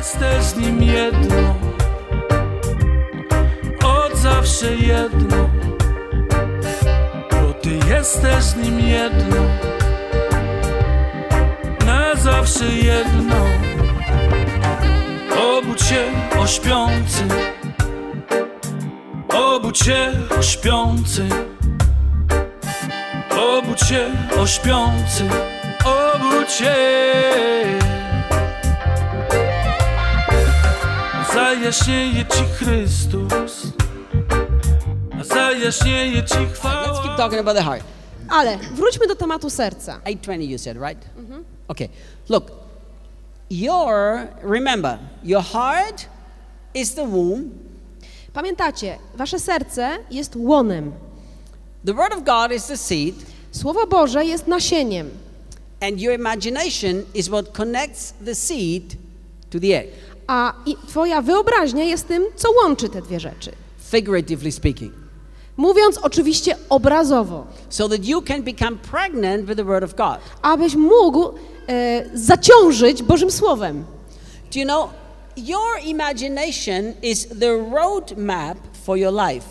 jesteś z nim jedno, od zawsze jedno, bo ty jesteś z nim jedno, na zawsze jedno. Obudź się o śpiący, obudź się o śpiący, obudź się o śpiący, obudź się. Zajaśnieje ci Chrystus, zajaśnieje ci chwała. Let's keep talking about the heart. Ale wróćmy do tematu serca. 820 you said, right? Okay. Look, your, remember, your heart is the womb. Pamiętacie, wasze serce jest łonem. The word of God is the seed. Słowo Boże jest nasieniem, And your imagination is what connects the seed to the egg, a twoja wyobraźnia jest tym, co łączy te dwie rzeczy. figuratively speaking. Mówiąc oczywiście obrazowo, So that you can become pregnant with the word of God. abyś mógł e, zaciążyć Bożym Słowem. Do you know, your imagination is the roadmap for your life.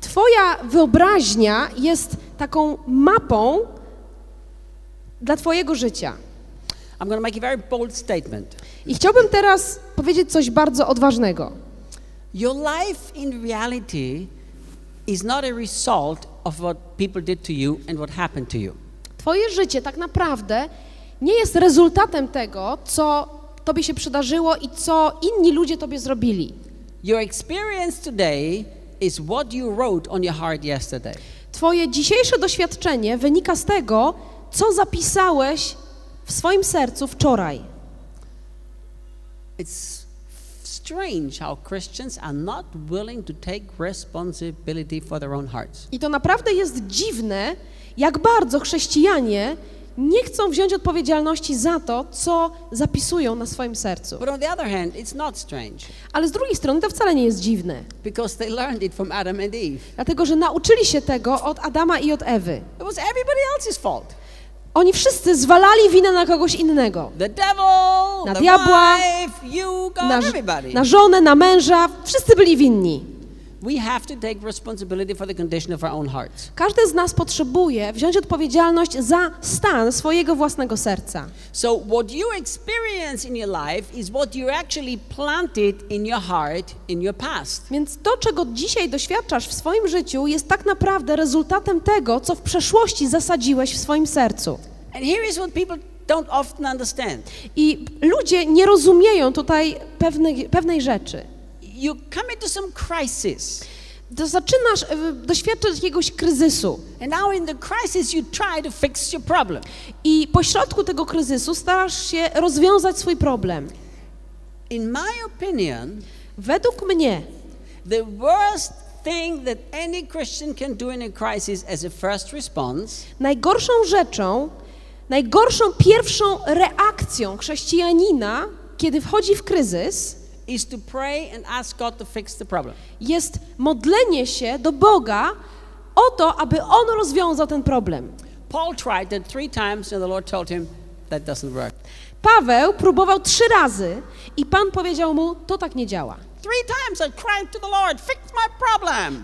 Twoja wyobraźnia jest taką mapą dla Twojego życia. I'm going to make a very bold statement. I chciałbym teraz powiedzieć coś bardzo odważnego. Your life in reality is not a result of what people did to you and what happened to you. Twoje życie tak naprawdę nie jest rezultatem tego, co Tobie się przydarzyło i co inni ludzie Tobie zrobili. Your experience today is what you wrote on your heart yesterday. Twoje dzisiejsze doświadczenie wynika z tego, co zapisałeś w swoim sercu wczoraj. It's strange how Christians are not willing to take responsibility for their own hearts. I to naprawdę jest dziwne, jak bardzo chrześcijanie nie chcą wziąć odpowiedzialności za to, co zapisują na swoim sercu. But on the other hand, it's not strange Ale z drugiej strony to wcale nie jest dziwne, because they learned it from Adam and Eve. dlatego że nauczyli się tego od Adama i od Ewy. Oni wszyscy zwalali winę na kogoś innego. Na diabła, Na, na żonę, na męża, wszyscy byli winni. Każdy z nas potrzebuje wziąć odpowiedzialność za stan swojego własnego serca. So, what you experience in your life is what you actually planted in your heart in your past. Więc to, czego dzisiaj doświadczasz w swoim życiu, jest tak naprawdę rezultatem tego, co w przeszłości zasadziłeś w swoim sercu. And here is what people don't often understand I ludzie nie rozumieją tutaj pewnej, pewnej rzeczy. You come into some crisis, To zaczynasz e, doświadczać jakiegoś kryzysu and now in the crisis, you try to fix your problem. i pośrodku tego kryzysu starasz się rozwiązać swój problem. In my opinion, Według mnie the worst thing that any Christian can do in a crisis as a first response Najgorszą rzeczą, najgorszą pierwszą reakcją chrześcijanina, kiedy wchodzi w kryzys, is to pray and ask God to fix the problem. jest modlenie się do Boga o to, aby On rozwiązał ten problem. Paul tried that three times, and the Lord told him that doesn't work. Paweł próbował trzy razy i Pan powiedział mu, to tak nie działa.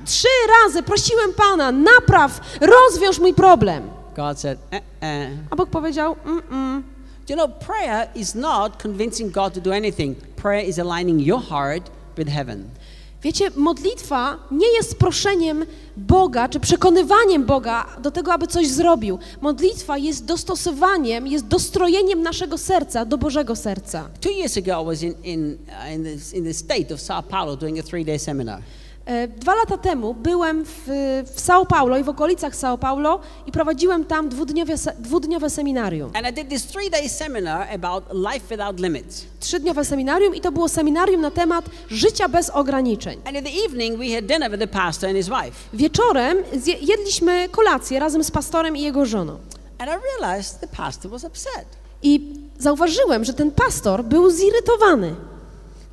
Trzy razy prosiłem Pana, napraw, rozwiąż mój problem. God said, uh-uh. A Bóg powiedział, mm-mm. You know, prayer is not convincing God to do anything. Prayer is aligning your heart with heaven. Wiecie, modlitwa nie jest proszeniem Boga, czy przekonywaniem Boga do tego, aby coś zrobił. Modlitwa jest dostosowaniem, jest dostrojeniem naszego serca do Bożego serca. Two years ago, I was in, in, uh, in, the, in the state of Sao Paulo doing a three day seminar. E, Dwa lata temu byłem w, w São Paulo i w okolicach São Paulo i prowadziłem tam dwudniowe, dwudniowe seminarium. And I did this three day seminar about life without limits. Trzydniowe seminarium i to było seminarium na temat życia bez ograniczeń. And in the evening, we had dinner with the pastor and his wife. Wieczorem jedliśmy kolację razem z pastorem i jego żoną. And I realized the pastor was upset. I zauważyłem, że ten pastor był zirytowany.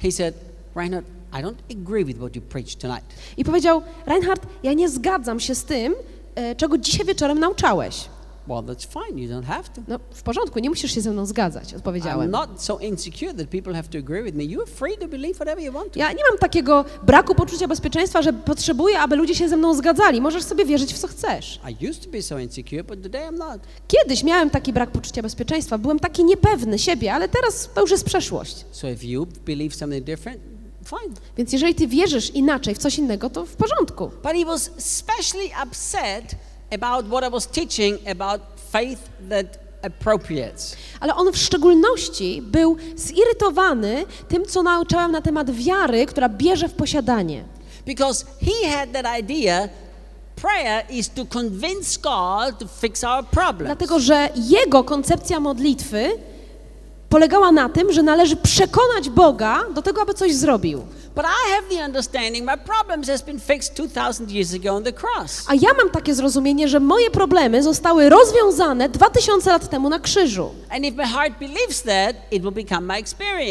He said, Reinhard, I don't agree with what you preached tonight. I powiedział: Reinhard, ja nie zgadzam się z tym, e, czego dzisiaj wieczorem nauczałeś. Well, that's fine. You don't have to. No, w porządku, nie musisz się ze mną zgadzać, I'm odpowiedziałem. not so insecure that people have to agree with me. You're free to believe whatever you want to. Ja nie mam takiego braku poczucia bezpieczeństwa, że potrzebuję, aby ludzie się ze mną zgadzali. Możesz sobie wierzyć w co chcesz. I used to be so insecure, but today I'm not. Kiedyś miałem taki brak poczucia bezpieczeństwa, byłem taki niepewny siebie, ale teraz to już jest przeszłość. So if you believe something different, fine. Więc jeżeli ty wierzysz inaczej w coś innego, to w porządku. But he was especially upset about what I was teaching about faith that appropriates. Ale on w szczególności był zirytowany tym, co nauczałem na temat wiary, która bierze w posiadanie. Because he had that idea prayer is to convince God to fix our problems. Dlatego, że jego koncepcja modlitwy polegała na tym, że należy przekonać Boga do tego, aby coś zrobił. But I have the understanding my problems has been fixed 2000 years ago on the cross. A ja mam takie zrozumienie, że moje problemy zostały rozwiązane 2000 lat temu na krzyżu.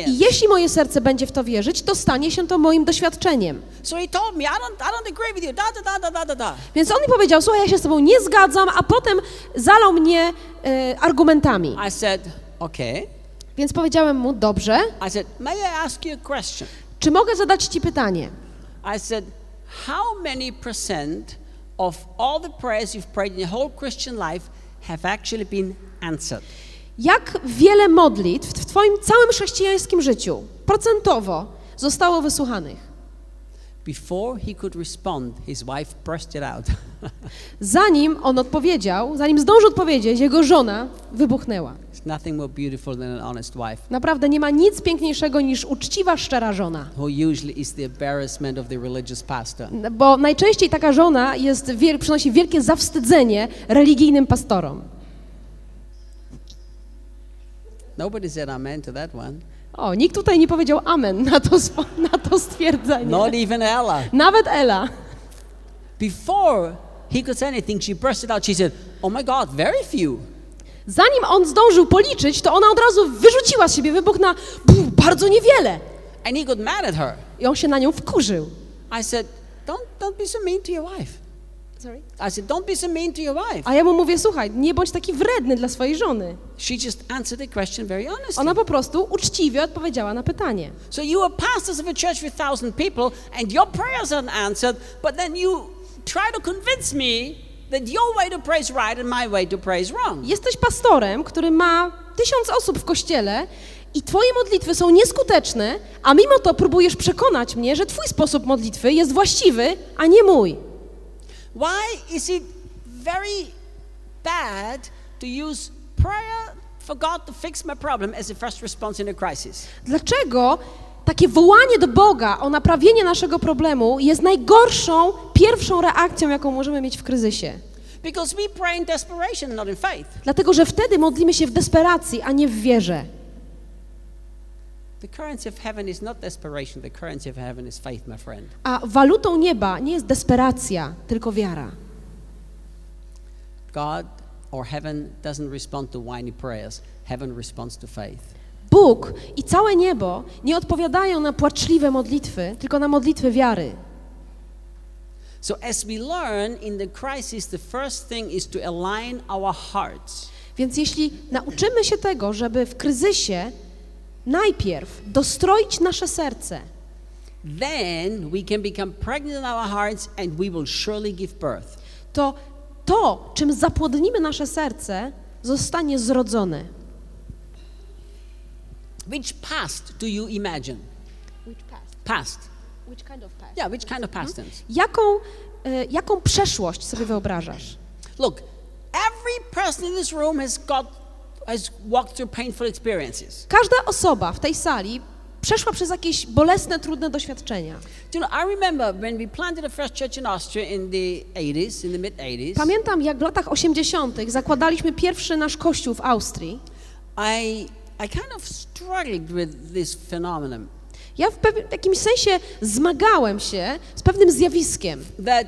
I jeśli moje serce będzie w to wierzyć, to stanie się to moim doświadczeniem. Więc on mi powiedział, słuchaj, ja się z tobą nie zgadzam, a potem zalał mnie e, argumentami. I said, okay. Więc powiedziałem mu, dobrze, I said, may I ask you a question? czy mogę zadać ci pytanie? I said, how many percent of all the prayers you've prayed in your whole Christian life have actually been answered? Jak wiele modlitw w twoim całym chrześcijańskim życiu procentowo zostało wysłuchanych? Before he could respond, his wife burst it out. Zanim on odpowiedział, zanim zdążył odpowiedzieć, jego żona wybuchnęła. There's nothing more beautiful than an honest wife, Naprawdę nie ma nic piękniejszego niż uczciwa, szczera żona. who usually is the embarrassment of the religious pastor. Bo najczęściej taka żona jest, przynosi wielkie zawstydzenie religijnym pastorom. Nobody said amen to that one. O, nikt tutaj nie powiedział amen na to, na to stwierdzenie. Not even Ella. Nawet Ela. Before he could say anything, she burst it out. She said, Oh my God, very few. Zanim on zdążył policzyć, to ona od razu wyrzuciła z siebie wybuch na "Buf, bardzo niewiele. And he got mad at her. I on się na nią wkurzył. I said, Don't, don't be so mean to your wife. I said, Don't be so mean to your wife. A ja mu mówię, słuchaj, nie bądź taki wredny dla swojej żony. She just answered the question very honestly. Ona po prostu uczciwie odpowiedziała na pytanie. So you are pastors of a church with thousand people, and your prayers aren't answered, but then you try to convince me that your way to pray is right and my way to pray is wrong. Jesteś pastorem, który ma tysiąc osób w kościele i twoje modlitwy są nieskuteczne, a mimo to próbujesz przekonać mnie, że twój sposób modlitwy jest właściwy, a nie mój. Why is it very bad to use prayer for God to fix my problem as first response in a crisis? Dlaczego takie wołanie do Boga o naprawienie naszego problemu jest najgorszą pierwszą reakcją, jaką możemy mieć w kryzysie? Because we pray in desperation, not in faith. Dlatego, że wtedy modlimy się w desperacji, a nie w wierze. A walutą nieba nie jest desperacja, tylko wiara. God or heaven doesn't respond to whiny prayers, heaven responds to faith. Bóg i całe niebo nie odpowiadają na płaczliwe modlitwy, tylko na modlitwy wiary. So, as we learn in the crisis, the first thing is to align our hearts. Więc jeśli nauczymy się tego, żeby w kryzysie najpierw dostroić nasze serce, Then we can become pregnant in our hearts and we will surely give birth. to to, czym zapłodnimy nasze serce, zostanie zrodzone. Which past do you imagine? Past. Yeah, which kind of past tense? Jaką, e, jaką przeszłość sobie wyobrażasz? Look, every person in this room has got has walked through painful experiences. Każda osoba w tej sali przeszła przez jakieś bolesne, trudne doświadczenia. Do you know, I remember when we planted the first church in Austria in the 80s, in the mid 80s. Pamiętam, jak w latach 80. zakładaliśmy pierwszy nasz kościół w Austrii. I I kind of struggled with this phenomenon Ja w pewnym w jakimś sensie zmagałem się z pewnym zjawiskiem, that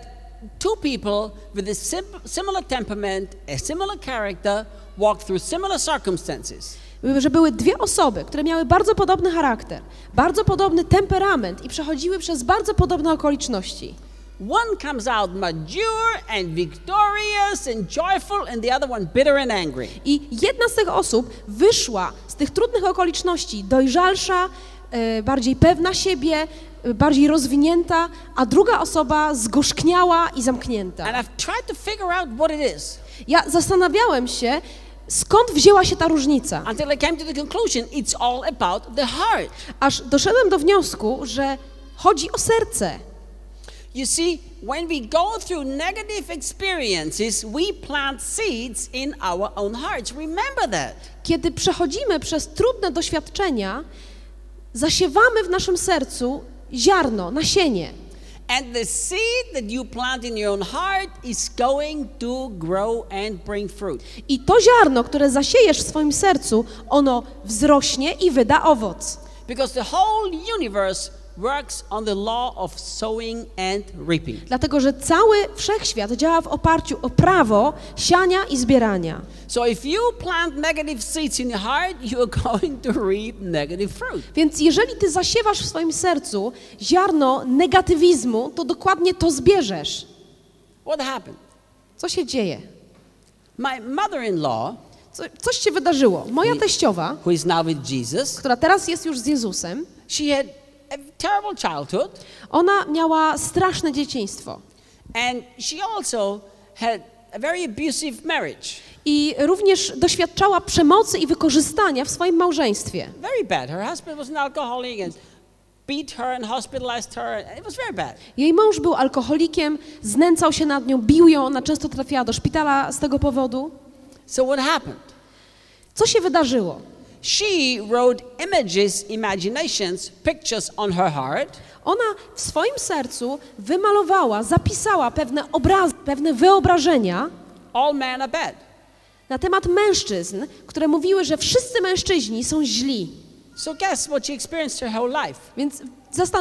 two people with a sim- similar temperament, a similar character, walk through similar circumstances. że były dwie osoby, które miały bardzo podobny charakter, bardzo podobny temperament i przechodziły przez bardzo podobne okoliczności. One comes out mature and victorious and joyful, and the other one bitter and angry. I jedna z tych osób wyszła z tych trudnych okoliczności dojrzalsza, e, bardziej pewna siebie, e, bardziej rozwinięta, a druga osoba zgorzkniała i zamknięta. And I've tried to figure out what it is Ja zastanawiałem się, skąd wzięła się ta różnica, until I came to the conclusion it's all about the heart. aż doszedłem do wniosku, że chodzi o serce. You see, when we go through negative experiences, we plant seeds in our own hearts. Remember that. Kiedy przechodzimy przez trudne doświadczenia, zasiewamy w naszym sercu ziarno, nasienie. And the seed that you plant in your own heart is going to grow and bring fruit. I to ziarno, które zasiejesz w swoim sercu, ono wzrośnie i wyda owoc. Because the whole universe works on the law of sowing and reaping. Dlatego, że cały wszechświat działa w oparciu o prawo siania i zbierania. So if you plant negative seeds in your heart, you're going to reap negative fruit. Więc jeżeli ty zasiewasz w swoim sercu ziarno negatywizmu, to dokładnie to zbierzesz. What happened? Co się dzieje? My mother-in-law, Co, coś się wydarzyło. Moja teściowa, who is now with Jesus, która teraz jest już z Jezusem, she had terrible childhood ona miała straszne dzieciństwo. and she also had a very abusive marriage. I również doświadczała przemocy i wykorzystania w swoim małżeństwie. Very bad. Her husband was an alcoholic and beat her and hospitalized her. It was very bad. Jej mąż był alkoholikiem, znęcał się nad nią, bił ją, ona często trafiała do szpitala z tego powodu. So what happened? Co się wydarzyło? She wrote images, imaginations, pictures on her heart Ona w swoim sercu wymalowała, zapisała pewne obrazy, pewne wyobrażenia all men are bad. na temat mężczyzn, które mówiły, że wszyscy mężczyźni są źli. So guess what she experienced her whole life? Więc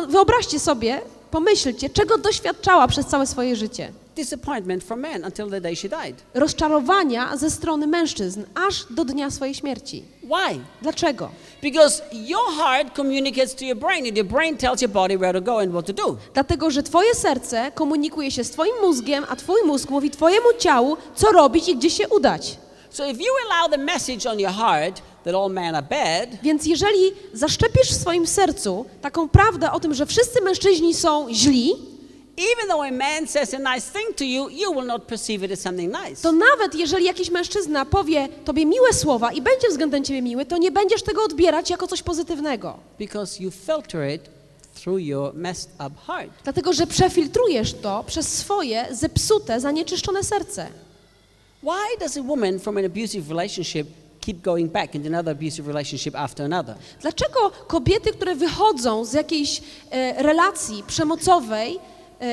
wyobraźcie sobie, pomyślcie, czego doświadczała przez całe swoje życie. Disappointment from men until the day she died. Rozczarowania ze strony mężczyzn, aż do dnia swojej śmierci. Why? Dlaczego? Because your heart communicates to your brain, and your brain tells your body where to go and what to do. Dlatego, że twoje serce komunikuje się z twoim mózgiem, a twój mózg mówi twojemu ciału, co robić i gdzie się udać. So if you allow the message on your heart that all men are bad, Więc jeżeli zaszczepisz w swoim sercu taką prawdę o tym, że wszyscy mężczyźni są źli, even though a man says a nice thing to you, you will not perceive it as something nice. to nawet jeżeli jakiś mężczyzna powie tobie miłe słowa i będzie względem ciebie miły, to nie będziesz tego odbierać jako coś pozytywnego. Because you filter it through your messed up heart. Dlatego, że przefiltrujesz to przez swoje zepsute, zanieczyszczone serce. Why does a woman from an abusive relationship keep going back into another abusive relationship after another? Dlaczego kobiety, które wychodzą z jakiejś e, relacji przemocowej,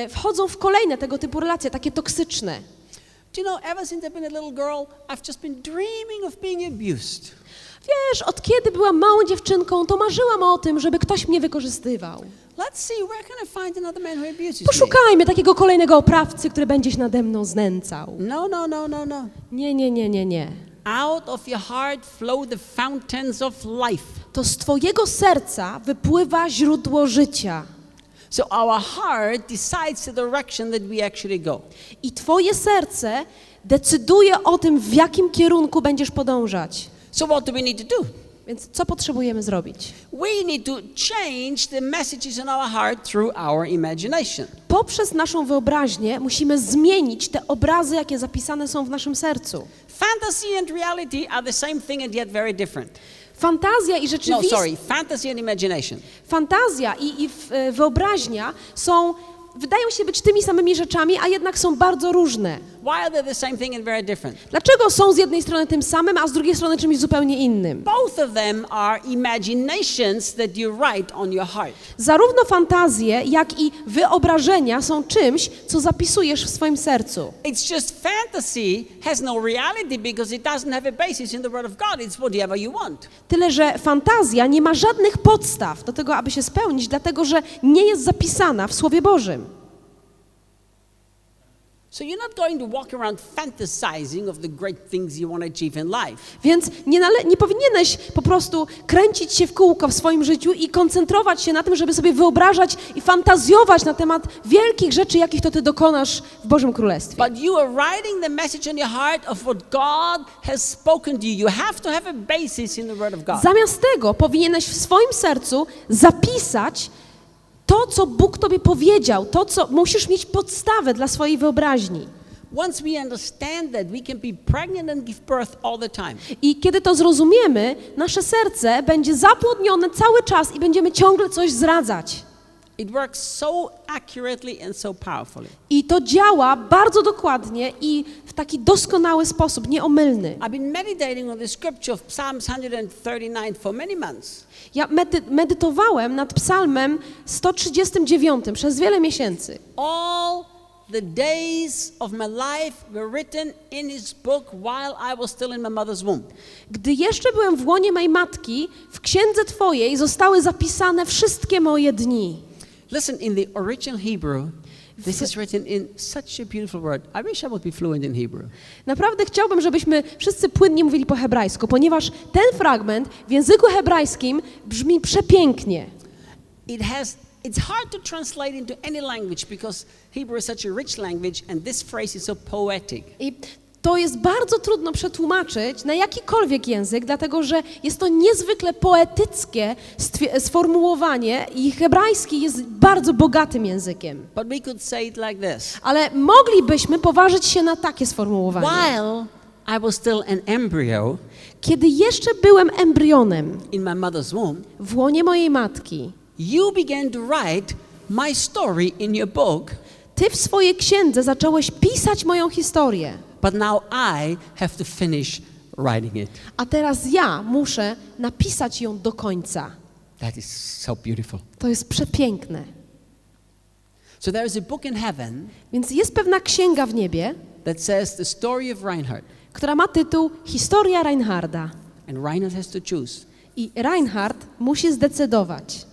wchodzą w kolejne tego typu relacje, takie toksyczne? Do you know, ever since I've been a little girl, I've just been dreaming of being abused. Wiesz, od kiedy byłam małą dziewczynką, to marzyłam o tym, żeby ktoś mnie wykorzystywał. Poszukajmy takiego kolejnego oprawcy, który będzie się nade mną znęcał. No, no, no, no, no. Nie, nie, nie, nie, nie. Out of your heart flow the fountains of life. To z twojego serca wypływa źródło życia. So our heart decides the direction that we actually go. I twoje serce decyduje o tym, w jakim kierunku będziesz podążać. So what do we need to do? Więc co potrzebujemy zrobić? We need to change the messages in our heart through our imagination. Poprzez naszą wyobraźnię musimy zmienić te obrazy, jakie zapisane są w naszym sercu. Fantasy and reality are the same thing and yet very different. Fantazja i No, rzeczywistość. sorry, fantasy and imagination. Fantazja i, i e, wyobraźnia są, wydają się być tymi samymi rzeczami, a jednak są bardzo różne. Dlaczego są z jednej strony tym samym, a z drugiej strony czymś zupełnie innym? Zarówno fantazje, jak i wyobrażenia są czymś, co zapisujesz w swoim sercu. It's just fantasy has no reality because it doesn't have a basis in the Word of God. It's whatever you want. Tyle, że fantazja nie ma żadnych podstaw do tego, aby się spełnić, dlatego że nie jest zapisana w Słowie Bożym. So you're not going to walk around fantasizing of the great things you want to achieve in life. Więc nie, nale- nie powinieneś po prostu kręcić się w kółko w swoim życiu i koncentrować się na tym, żeby sobie wyobrażać i fantazjować na temat wielkich rzeczy, jakich to ty dokonasz w Bożym Królestwie. But you are writing the message in your heart of what God has spoken to you. You have to have a basis in the Word of God. Zamiast tego powinieneś w swoim sercu zapisać to, co Bóg tobie powiedział, to, co musisz mieć podstawę dla swojej wyobraźni. I kiedy to zrozumiemy, nasze serce będzie zapłodnione cały czas i będziemy ciągle coś zradzać. It works so accurately and so powerfully. I to działa bardzo dokładnie i w taki doskonały sposób, nieomylny. I've been meditating on the scripture of Psalms 139 for many months. Ja medy- medytowałem nad psalmem 139 przez wiele miesięcy. All the days of my life were written in his book while I was still in my mother's womb. Gdy jeszcze byłem w łonie mej matki, w księdze Twojej zostały zapisane wszystkie moje dni. Listen, in the original Hebrew, this is written in such a beautiful word. I wish I would be fluent in Hebrew. Naprawdę chciałbym, żebyśmy wszyscy płynnie mówili po hebrajsku, ponieważ ten fragment w języku hebrajskim brzmi przepięknie. It has it's hard to translate into any language because Hebrew is such a rich language and this phrase is so poetic. I to jest bardzo trudno przetłumaczyć na jakikolwiek język, dlatego że jest to niezwykle poetyckie sformułowanie i hebrajski jest bardzo bogatym językiem. Like. Ale moglibyśmy poważyć się na takie sformułowanie. While I was still an embryo Kiedy jeszcze byłem embrionem in my mother's womb, w łonie mojej matki, you began to write my story in your book, ty w swojej księdze zacząłeś pisać moją historię, but now I have to finish writing it. a teraz ja muszę napisać ją do końca. That is so beautiful. To jest przepiękne. So there is a book in heaven Więc jest pewna księga w niebie, that says the story of Reinhard. która ma tytuł Historia Reinharda. And Reinhard has to choose. I Reinhard musi zdecydować,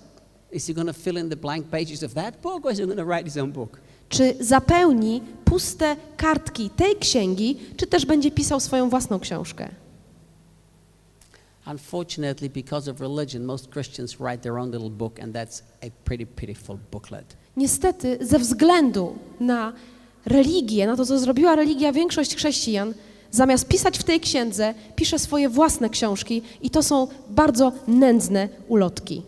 Is he going to fill in the blank pages of that book or is he going to write his own book? Czy zapełni puste kartki tej księgi, czy też będzie pisał swoją własną książkę. Unfortunately, because of religion, most Christians write their own little book, and that's a pretty pitiful booklet. Niestety, ze względu na religię, na to, co zrobiła religia większość chrześcijan, zamiast pisać w tej księdze, pisze swoje własne książki i to są bardzo nędzne ulotki.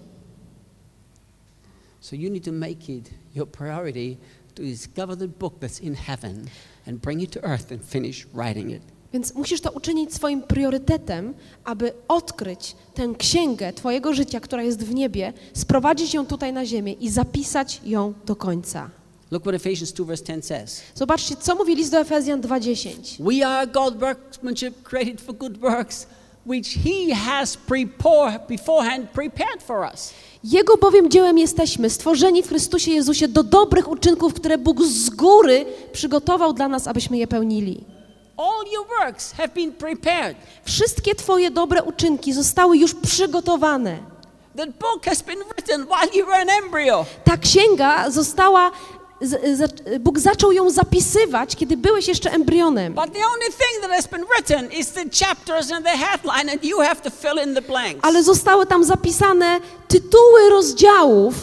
So you need to make it your priority to discover the book that's in heaven and bring it to earth and finish writing it. Więc musisz to uczynić swoim priorytetem, aby odkryć tę księgę Twojego życia, która jest w niebie, sprowadzić ją tutaj na ziemię i zapisać ją do końca. Look what Ephesians 2 verse 10 says. Zobaczcie, co mówi list do Efezjan 2:10. We are God's workmanship created for good works, which He has beforehand prepared for us. Jego bowiem dziełem jesteśmy, stworzeni w Chrystusie Jezusie do dobrych uczynków, które Bóg z góry przygotował dla nas, abyśmy je pełnili. All your works have been prepared. Wszystkie Twoje dobre uczynki zostały już przygotowane. The book has been written while you were an embryo. Ta księga została, z, z, Bóg zaczął ją zapisywać, kiedy byłeś jeszcze embrionem. Ale zostały tam zapisane tytuły rozdziałów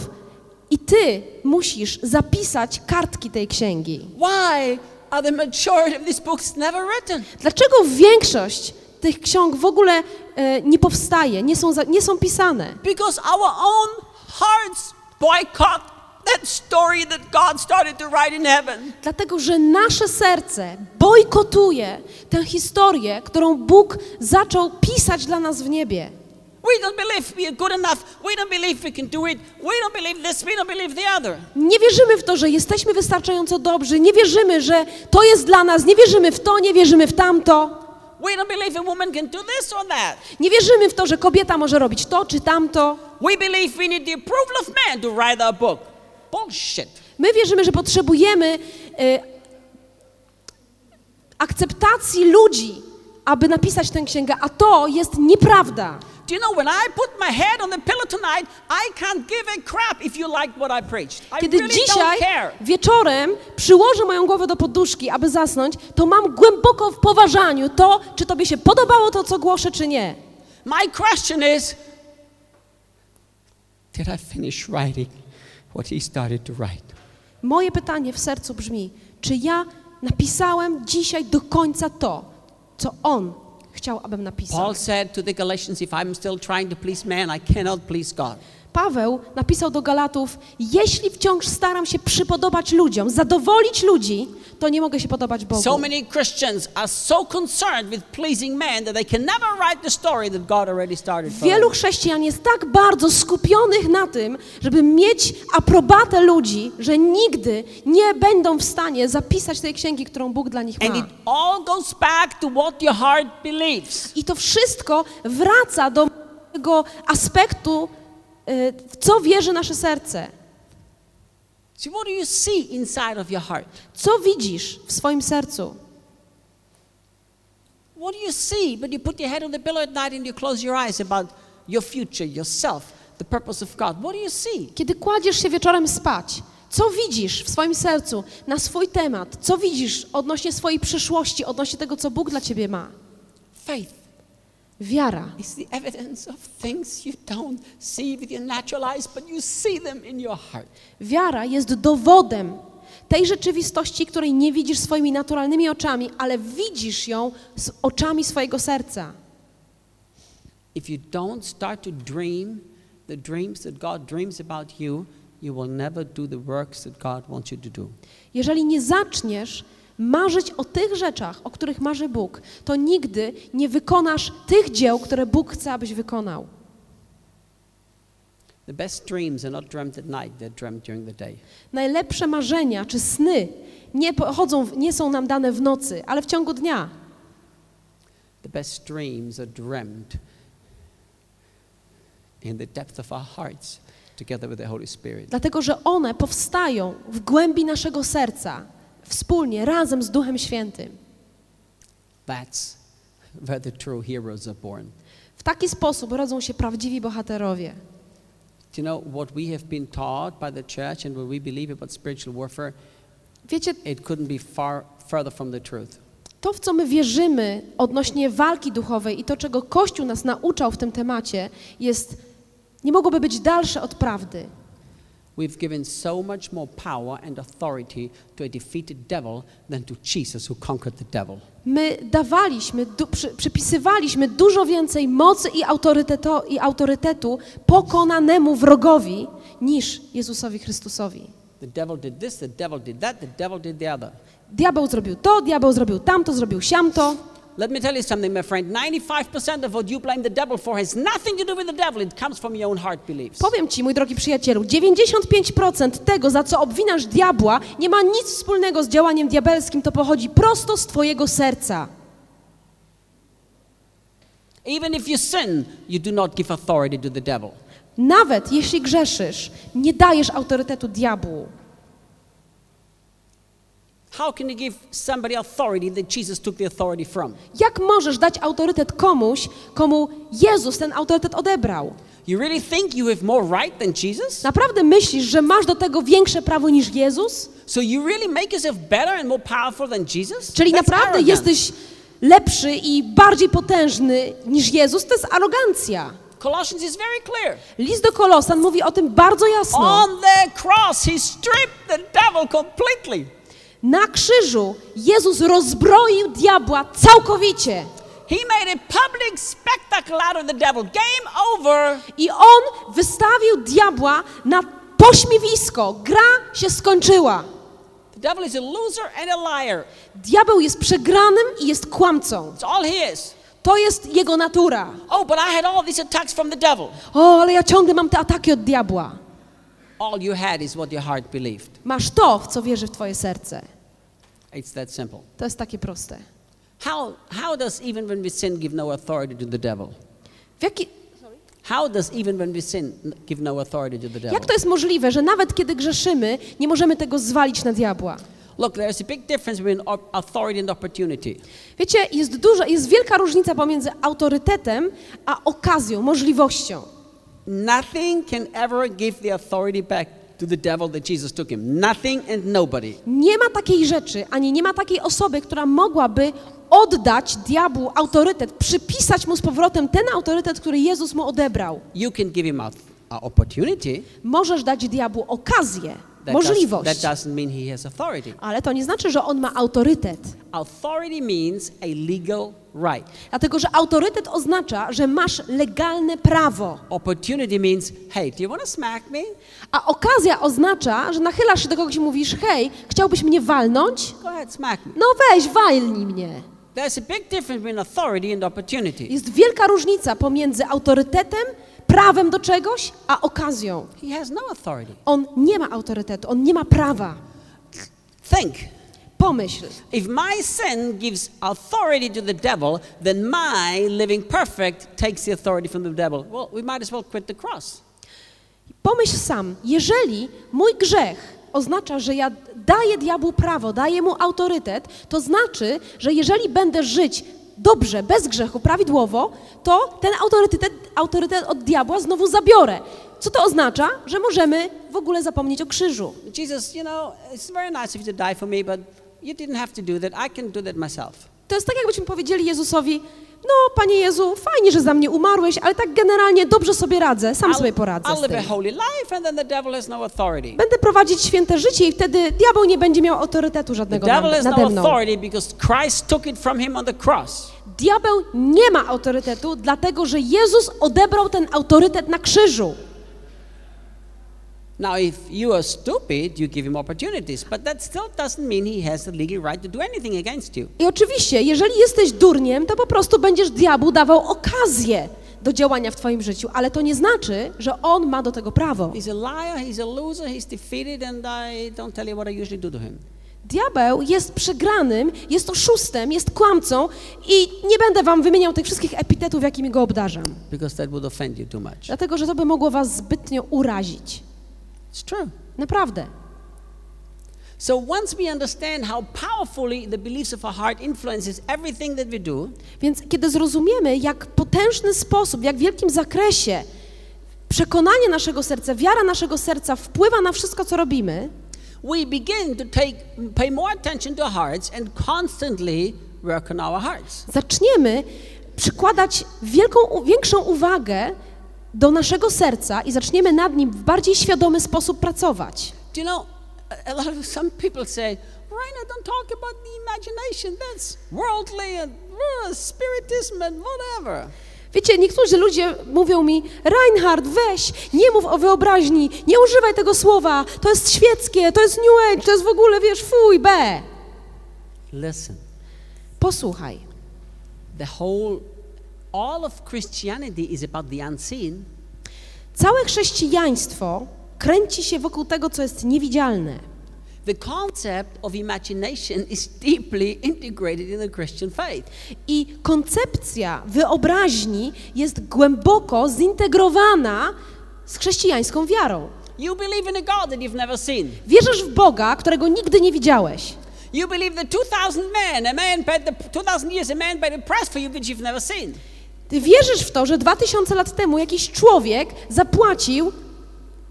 i Ty musisz zapisać kartki tej księgi. Why are the majority of these books never written? Dlaczego większość tych ksiąg w ogóle e, nie powstaje, nie są, za, nie są pisane? Because our own hearts boycott Dlatego, że nasze serce bojkotuje tę historię, którą Bóg zaczął pisać dla nas w niebie. Nie wierzymy w to, że jesteśmy wystarczająco dobrzy, nie wierzymy, że to jest dla nas, nie wierzymy w to, nie wierzymy w tamto. We don't believe a woman can do this or that. Nie wierzymy w to, że kobieta może robić to czy tamto. We believe we need the approval of man to write our book. My wierzymy, że potrzebujemy e, akceptacji ludzi, aby napisać tę księgę, a to jest nieprawda. Do you know, when I put my head on the pillow tonight, I can't give a crap if you like what I preached. I Kiedy really dzisiaj don't care. wieczorem przyłożę moją głowę do poduszki, aby zasnąć, to mam głęboko w poważaniu to, czy tobie się podobało to, co głoszę, czy nie. My question is Did I finish writing what he started to write? Moje pytanie w sercu brzmi, czy ja napisałem dzisiaj do końca to, co on chciał, abym napisał. Paul said to the Galatians, If I'm still trying to please man, I cannot please God. Paweł napisał do Galatów, jeśli wciąż staram się przypodobać ludziom, zadowolić ludzi, to nie mogę się podobać Bogu. So many Christians are so concerned with pleasing man that they can never write the story that God already started for Wielu chrześcijan jest tak bardzo skupionych na tym, żeby mieć aprobatę ludzi, że nigdy nie będą w stanie zapisać tej księgi, którą Bóg dla nich And it ma. all goes back to what your heart believes. I to wszystko wraca do tego aspektu, w co wierzy nasze serce. See, what do you see inside of your heart? Co widzisz w swoim sercu? What do you see when you put your head on the pillow at night and you close your eyes about your future, yourself, the purpose of God? What do you see? Kiedy kładziesz się wieczorem spać, co widzisz w swoim sercu na swój temat? Co widzisz odnośnie swojej przyszłości, odnośnie tego, co Bóg dla ciebie ma? Faith Wiara. is the evidence of things you don't see with your natural eyes, but you see them in your heart. Wiara jest dowodem tej rzeczywistości, której nie widzisz swoimi naturalnymi oczami, ale widzisz ją z oczami swojego serca. If you don't start to dream the dreams that God dreams about you, you will never do the works that God wants you to do. Jeżeli nie zaczniesz marzyć o tych rzeczach, o których marzy Bóg, to nigdy nie wykonasz tych dzieł, które Bóg chce, abyś wykonał. Najlepsze marzenia czy sny nie, pochodzą, nie są nam dane w nocy, ale w ciągu dnia. The best dreams are in the depth of our hearts together with the Holy Spirit. Dlatego, że one powstają w głębi naszego serca, wspólnie, razem z Duchem Świętym. That's where the true heroes are born. W taki sposób rodzą się prawdziwi bohaterowie. You know what we have been taught by the church and what we believe about spiritual warfare? Wiecie, It couldn't be far further from the truth. to, w co my wierzymy odnośnie walki duchowej i to, czego Kościół nas nauczał w tym temacie, jest, nie mogłoby być dalsze od prawdy. We've given so much more power and authority to a defeated devil than to Jesus who conquered the devil. My dawaliśmy, du, przy, przypisywaliśmy dużo więcej mocy i, autoryteto, i autorytetu pokonanemu wrogowi niż Jezusowi Chrystusowi. The devil did this, the devil did that, the devil did the other. Diabeł zrobił to, diabeł zrobił tamto, zrobił siamto. Let me tell you something, my friend. 95% of what you blame the devil for has nothing to do with the devil. It comes from your own heart beliefs. Powiem ci, mój drogi przyjacielu, 95% tego, za co obwinasz diabła, nie ma nic wspólnego z działaniem diabelskim, to pochodzi prosto z twojego serca. Even if you sin, you do not give authority to the devil. Nawet jeśli grzeszysz, nie dajesz autorytetu diabłu. How can you give somebody authority that Jesus took the authority from? Jak możesz dać autorytet komuś, komu Jezus ten autorytet odebrał? You really think you have more right than Jesus? Naprawdę myślisz, że masz do tego większe prawo niż Jezus? So you really make yourself better and more powerful than Jesus? Czyli That's naprawdę arrogant. jesteś lepszy i bardziej potężny niż Jezus? To jest arogancja. Colossians is very clear. List do Kolosan mówi o tym bardzo jasno. On the cross, he stripped the devil completely. Na krzyżu Jezus rozbroił diabła całkowicie. He made a public spectacle out of the devil. Game over. I on wystawił diabła na pośmiewisko. Gra się skończyła. The devil is a loser and a liar. Diabeł jest przegranym i jest kłamcą. It's all he is. To jest jego natura. Oh, but I had all these attacks from the devil. O, ale ja ciągle mam te ataki od diabła. All you had is what your heart believed. Masz to, w co wierzy w twoje serce. It's that simple. To jest takie proste. How, how does even when we sin give no authority to the devil? W jaki, How does even when we sin give no authority to the devil? jak to jest możliwe, że nawet kiedy grzeszymy, nie możemy tego zwalić na diabła? Look, there's a big difference between au- authority and opportunity. Wiecie, jest duża, jest wielka różnica pomiędzy autorytetem a okazją, możliwością. Nothing can ever give the authority back to the devil that Jesus took him. Nothing and nobody. Nie ma takiej rzeczy, ani nie ma takiej osoby, która mogłaby oddać diabłu autorytet, przypisać mu z powrotem ten autorytet, który Jezus mu odebrał. You can give him a, a opportunity. Możesz dać diabłu okazję, That, does, możliwość, that doesn't mean he has authority. ale to nie znaczy, że on ma autorytet. Authority means a legal right. Dlatego, że autorytet oznacza, że masz legalne prawo, Opportunity means, hey, do you want to smack me? a okazja oznacza, że nachylasz się do kogoś i mówisz, hej, chciałbyś mnie walnąć? Go ahead, smack me. No weź, walnij mnie. There's a big difference between authority and opportunity. Jest wielka różnica pomiędzy autorytetem, prawem do czegoś, a okazją. He has no authority. On nie ma autorytetu, on nie ma prawa. Think. Pomyśl, If my sin gives authority to the devil, then my living perfect takes the authority from the devil. Well, we might as well quit the cross. pomyśl sam, jeżeli mój grzech oznacza, że ja daję diabłu prawo, daję mu autorytet, to znaczy, że jeżeli będę żyć dobrze, bez grzechu, prawidłowo, to ten autorytet, autorytet od diabła znowu zabiorę. Co to oznacza? Że możemy w ogóle zapomnieć o krzyżu. Jesus, you know, it's very nice of you die for me, but you didn't have to do that. I can do that myself. To jest tak, jakbyśmy powiedzieli Jezusowi, no Panie Jezu, fajnie, że za mnie umarłeś, ale tak generalnie dobrze sobie radzę, sam sobie poradzę z tym. no. Będę prowadzić święte życie i wtedy diabeł nie będzie miał autorytetu żadnego has no nade mną. Diabeł nie ma autorytetu, dlatego że Jezus odebrał ten autorytet na krzyżu. Now, if you are stupid, you give him opportunities, but that still doesn't mean he has the legal right to do anything against you. I oczywiście, jeżeli jesteś durniem, to po prostu będziesz diabłu dawał okazję do działania w twoim życiu, ale to nie znaczy, że on ma do tego prawo. He's a liar, he's a loser, he's defeated, and I don't tell you what I usually do to him. Diabeł jest przegranym, jest oszustem, jest kłamcą i nie będę wam wymieniał tych wszystkich epitetów, jakimi go obdarzam, dlatego że to by mogło was zbytnio urazić. It's true. Naprawdę. So once we understand how powerfully the beliefs of our heart influences everything that we do, Więc kiedy zrozumiemy, jak potężny sposób, w jak wielkim zakresie przekonanie naszego serca, wiara naszego serca wpływa na wszystko, co robimy, we begin to take pay more attention to our hearts and constantly work on our hearts. zaczniemy przykładać wielką, większą uwagę do naszego serca i zaczniemy nad nim w bardziej świadomy sposób pracować. Do you know, a, lot of some people say, Raina, don't talk about the imagination. That's worldly and uh, spiritism and whatever. Wiecie, niektórzy ludzie mówią mi, Reinhard, weź, nie mów o wyobraźni, nie używaj tego słowa, to jest świeckie, to jest New Age, to jest w ogóle, wiesz, fuj, be. Listen, Posłuchaj. the whole, all of Christianity is about the unseen, Całe chrześcijaństwo kręci się wokół tego, co jest niewidzialne. The concept of imagination is deeply integrated in the Christian faith. I koncepcja wyobraźni jest głęboko zintegrowana z chrześcijańską wiarą. You believe in a God that you've never seen. Wierzysz w Boga, którego nigdy nie widziałeś. You believe that 2,000 men, a man paid the 2,000 years, a man paid the price for you that you've never seen. Ty wierzysz w to, że dwa tysiące lat temu jakiś człowiek zapłacił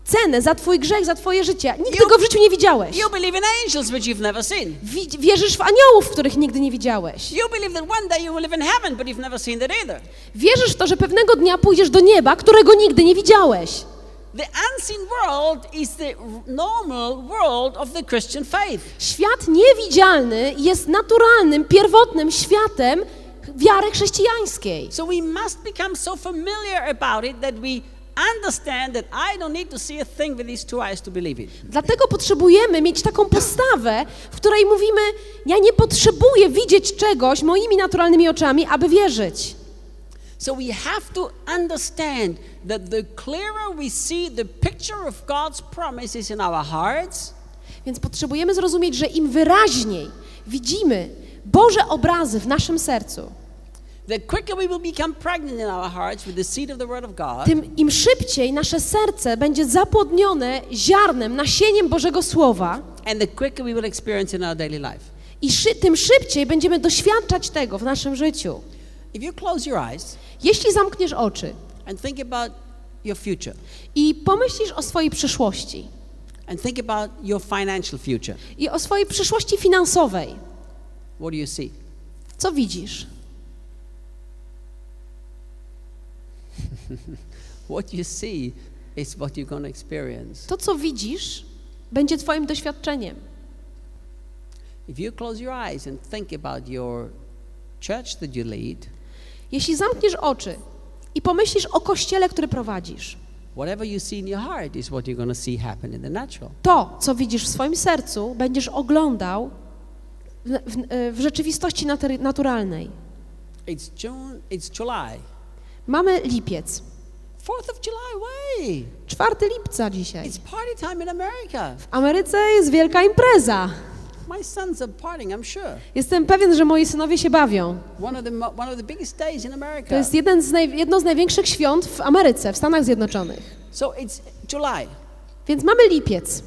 cenę za twój grzech, za twoje życie. Nigdy You- go w życiu nie widziałeś. You believe in angels which you've never seen. Wi- wierzysz w aniołów, których nigdy nie widziałeś. You believe that one day you will live in heaven, but you've never seen that either. Wierzysz w to, że pewnego dnia pójdziesz do nieba, którego nigdy nie widziałeś. The unseen world is the normal world of the Christian faith. Świat niewidzialny jest naturalnym, pierwotnym światem wiary chrześcijańskiej. So we must become so familiar about it that we. Dlatego potrzebujemy mieć taką postawę, w której mówimy: Ja nie potrzebuję widzieć czegoś moimi naturalnymi oczami, aby wierzyć. So we have to understand that the clearer we see the picture of God's promises in our hearts, Więc potrzebujemy zrozumieć, że im wyraźniej widzimy Boże obrazy w naszym sercu, tym im szybciej nasze serce będzie zapłodnione ziarnem, nasieniem Bożego Słowa, and the quicker we will experience in our daily life. I szy, tym szybciej będziemy doświadczać tego w naszym życiu. If you close your eyes Jeśli zamkniesz oczy and think about your future, i pomyślisz o swojej przyszłości and think about your financial future, i o swojej przyszłości finansowej, what do you see? co widzisz? What you see is what you're to experience. To, co widzisz, będzie Twoim doświadczeniem. If you close your eyes and think about your church that you lead, Jeśli zamkniesz oczy i pomyślisz o kościele, który prowadzisz, to, co widzisz w swoim sercu, będziesz oglądał w, w, w rzeczywistości nater- naturalnej. It's June, it's July. Mamy lipiec, 4th of July, way. 4 lipca dzisiaj. It's party time in America. W Ameryce jest wielka impreza. My sons are partying, I'm sure. Jestem pewien, że moi synowie się bawią. One of the, one of the biggest days in America. To jest jeden z naj, jedno z największych świąt w Ameryce, w Stanach Zjednoczonych. So it's July. Więc mamy lipiec.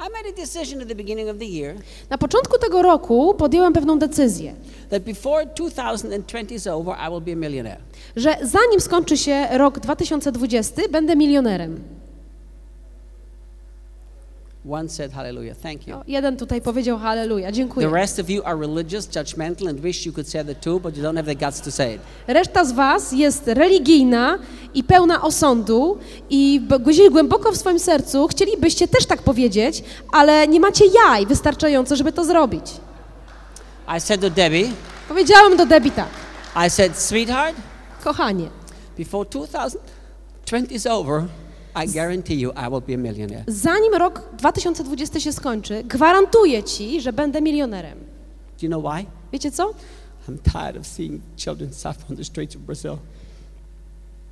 I made a decision at the beginning of the year Na początku tego roku podjąłem pewną decyzję, that before 2020 is over, I will be a millionaire. że zanim skończy się rok 2020, będę milionerem. One said, Hallelujah, thank you. O, jeden tutaj powiedział halleluja, The dziękuję. rest of you are religious, judgmental, and wish you could say the two, but you don't have the guts to say it. Reszta z was jest religijna i pełna osądu i gdzieś głęboko w swoim sercu chcielibyście też tak powiedzieć, ale nie macie jaj wystarczająco, żeby to zrobić. I said to Debbie, Powiedziałam do Debbie tak, I said, sweetheart, kochanie, before 2020 is over, I guarantee you I will be a millionaire. zanim rok 2020 się skończy, gwarantuję ci, że będę milionerem. Do you know why? Wiecie co? I'm tired of seeing children suffer on the streets of Brazil.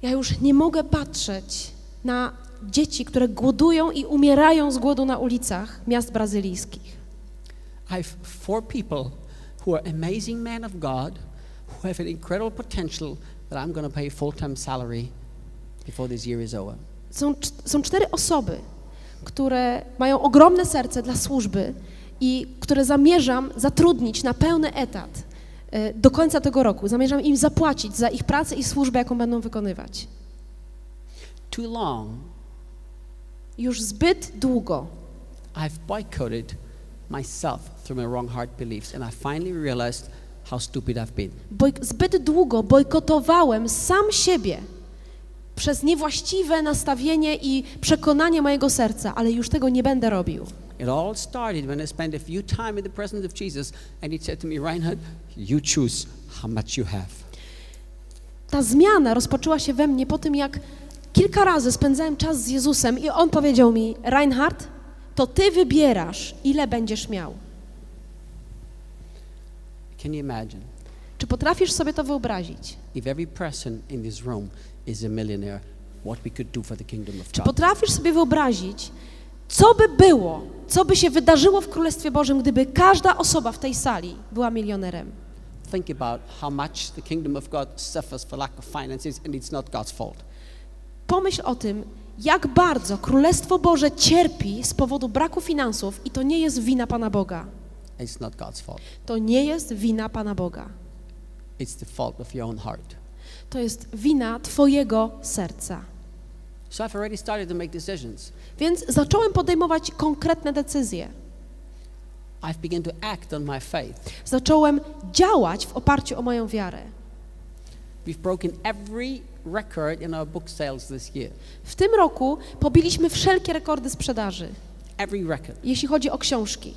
Ja już nie mogę patrzeć na dzieci, które głodują i umierają z głodu na ulicach miast brazylijskich. I have four people who are amazing men of God who have an incredible potential that I'm going to pay full time salary before this year is over. Są, są cztery osoby, które mają ogromne serce dla służby i które zamierzam zatrudnić na pełny etat e, do końca tego roku. Zamierzam im zapłacić za ich pracę i służbę, jaką będą wykonywać. Too long, Już zbyt długo I've boycotted myself through my wrong heart beliefs, and I finally realized how stupid I've been. Boj- zbyt długo bojkotowałem sam siebie przez niewłaściwe nastawienie i przekonanie mojego serca, ale już tego nie będę robił. It all started when I spent a few time in the presence of Jesus, and He said to me, Reinhard, you choose how much you have. Ta zmiana rozpoczęła się we mnie po tym, jak kilka razy spędzałem czas z Jezusem i On powiedział mi, Reinhard, to Ty wybierasz, ile będziesz miał. Can you imagine Czy potrafisz sobie to wyobrazić? if every person in this room is a millionaire, what we could do for the kingdom of Czy potrafisz sobie wyobrazić, co by było, co by się wydarzyło w Królestwie Bożym, gdyby każda osoba w tej sali była milionerem? Think about how much the kingdom of God suffers for lack of finances, and it's not God's fault. Pomyśl o tym, jak bardzo Królestwo Boże cierpi z powodu braku finansów i to nie jest wina Pana Boga. It's not God's fault. To nie jest wina Pana Boga. It's the fault of your own heart. To jest wina Twojego serca. So I've already started to make decisions. Więc zacząłem podejmować konkretne decyzje. I've begun to act on my faith. Zacząłem działać w oparciu o moją wiarę. We've broken every record in our book sales this year. W tym roku pobiliśmy wszelkie rekordy sprzedaży, Every record. jeśli chodzi o książki.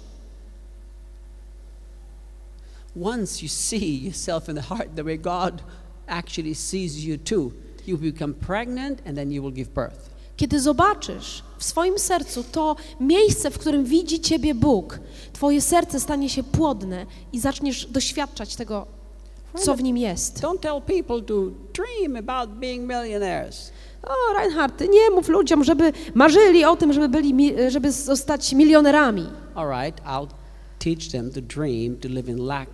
Once you see yourself in the heart the way God actually sees you too, you become pregnant and then you will give birth. Kiedy zobaczysz w swoim sercu to miejsce, w którym widzi Ciebie Bóg, Twoje serce stanie się płodne i zaczniesz doświadczać tego, co w nim jest. Don't tell people to dream about being millionaires. O, Reinhard, ty nie mów ludziom, żeby marzyli o tym, żeby, byli, żeby zostać milionerami. All right, I'll teach them to dream, to live in lack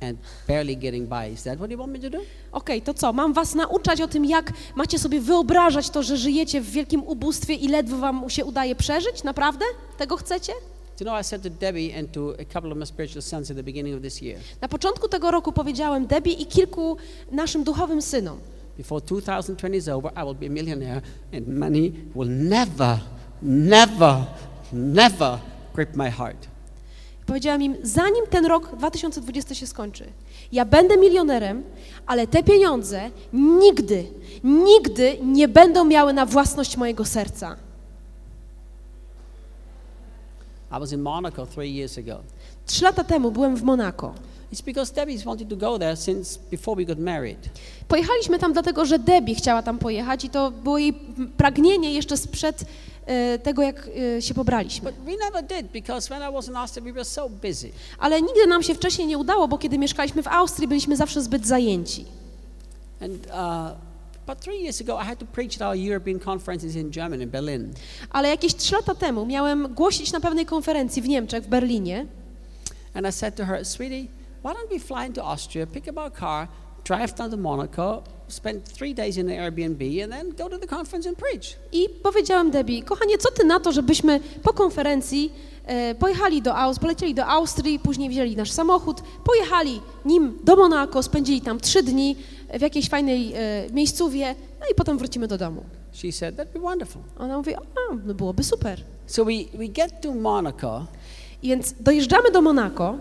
and barely getting by. Is that what you want me to do? Okej, to co? Mam was nauczać o tym, jak macie sobie wyobrażać to, że żyjecie w wielkim ubóstwie i ledwo wam się udaje przeżyć? Naprawdę? Tego chcecie? Na początku tego roku powiedziałem Debbie i kilku naszym duchowym synom, before 2020 is over, I will be a millionaire and money will never, never, never grip my heart. Powiedziałam im, zanim ten rok 2020 się skończy, ja będę milionerem, ale te pieniądze nigdy, nigdy nie będą miały na własność mojego serca. I was in Monaco three years ago. Trzy lata temu byłem w Monako. It's because Debbie's wanted to go there since before we got married. Pojechaliśmy tam dlatego, że Debbie chciała tam pojechać i to było jej pragnienie jeszcze sprzed tego, jak e, się pobraliśmy. Ale nigdy nam się wcześniej nie udało, bo kiedy mieszkaliśmy w Austrii, byliśmy zawsze zbyt zajęci. Uh. Ale jakieś trzy lata temu miałem głosić na pewnej konferencji w Niemczech, w Berlinie. And I said to her, sweetie, why don't we fly into Austria, pick up our car, drive down to Monaco, spend three days in Airbnb, and then go to the conference and preach? I powiedziałem Debbie, kochanie, co ty na to, żebyśmy po konferencji e, pojechali do Austrii, polecieli do Austrii, później wzięli nasz samochód, pojechali nim do Monako, spędzili tam trzy dni w jakiejś fajnej e, miejscówie, no i potem wrócimy do domu. She said, that'd be wonderful. Ona mówi, a, no byłoby super. So we, we get to Monaco, I więc dojeżdżamy do Monako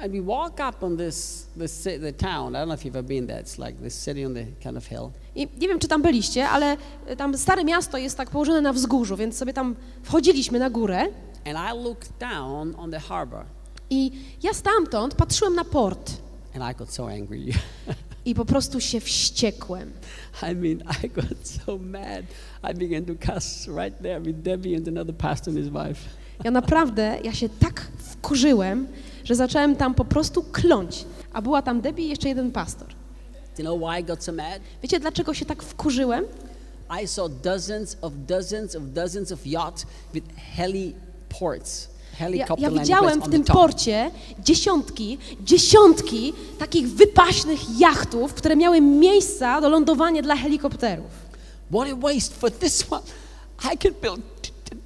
and we walk up on this, this the town. I don't know if you've ever been there. It's like this city on the kind of hill. i nie wiem, czy tam byliście, ale e, tam stare miasto jest tak położone na wzgórzu, więc sobie tam wchodziliśmy na górę And I looked down on the harbor, i ja stamtąd patrzyłem na port and I got so angry. i po prostu się wściekłem. I mean, I got so mad. I began to cuss right there with Debbie and another pastor and his wife. Ja naprawdę, ja się tak wkurzyłem, że zacząłem tam po prostu kląć. A była tam Debbie i jeszcze jeden pastor. You know why I got so mad? Wiecie, dlaczego się tak wkurzyłem? I saw dozens of dozens of dozens of yachts with Ja, ja widziałem w tym porcie dziesiątki, dziesiątki takich wypaśnych jachtów, które miały miejsca do lądowania dla helikopterów. What a waste for this one. I could build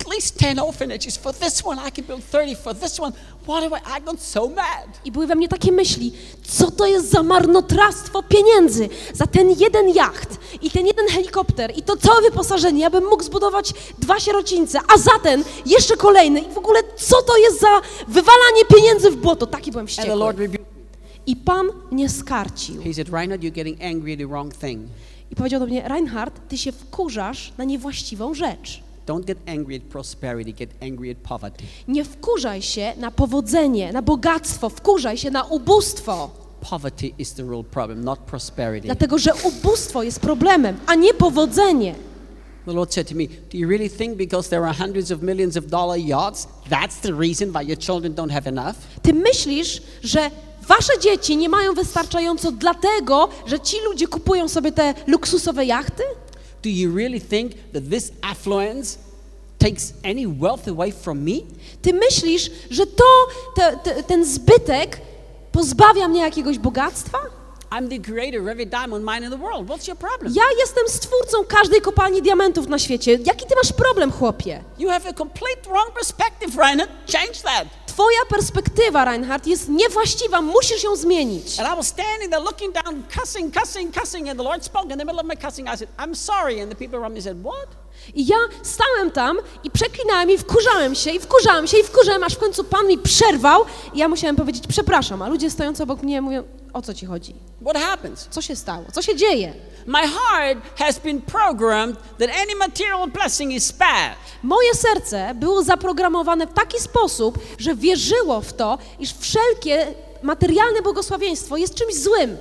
at least 10 orphanages. For this one, I could build 30. For this one, what wa- I got so mad. I były we mnie takie myśli, co to jest za marnotrawstwo pieniędzy za ten jeden jacht i ten jeden helikopter i to całe wyposażenie. Ja bym mógł zbudować dwa sierocińce, a za ten jeszcze kolejny. I w ogóle co to jest za wywalanie pieniędzy w błoto? Taki byłem And the Lord wściekły. rebuked I Pan mnie skarcił. He said, Reinhard, you're getting angry at the wrong thing. I powiedział do mnie, Reinhard, ty się wkurzasz na niewłaściwą rzecz. Don't get angry at prosperity, get angry at poverty. Nie wkurzaj się na powodzenie, na bogactwo, wkurzaj się na ubóstwo. Poverty is the real problem, not prosperity. Dlatego, że ubóstwo jest problemem, a nie powodzenie. The Lord said to me, Do you really think because there are hundreds of millions of dollar yachts, that's the reason why your children don't have enough? Ty myślisz, że wasze dzieci nie mają wystarczająco dlatego, że ci ludzie kupują sobie te luksusowe jachty? Do you really think that this affluence takes any wealth away from me? Ty myślisz, że to, te, te, ten zbytek pozbawia mnie jakiegoś bogactwa? I'm the creator of every diamond mine in the world. What's your problem? Ja jestem stwórcą każdej kopalni diamentów na świecie. Jaki ty masz problem, chłopie? You have a complete wrong perspective, Reinhard. Change that. Twoja perspektywa, Reinhard, jest niewłaściwa, musisz ją zmienić. And I was standing there looking down, cussing, cussing, cussing, and the Lord spoke in the middle of my cussing. I said, I'm sorry. And the people around me said, What? I ja stałem tam i przeklinałem i wkurzałem się i wkurzałem się i wkurzałem, aż w końcu Pan mi przerwał i ja musiałem powiedzieć przepraszam, a ludzie stojący obok mnie mówią, o co ci chodzi? What happens? Co się stało? Co się dzieje? My heart has been programmed that any material blessing is bad. Moje serce było zaprogramowane w taki sposób, że wierzyło w to, iż wszelkie materialne błogosławieństwo jest czymś złym.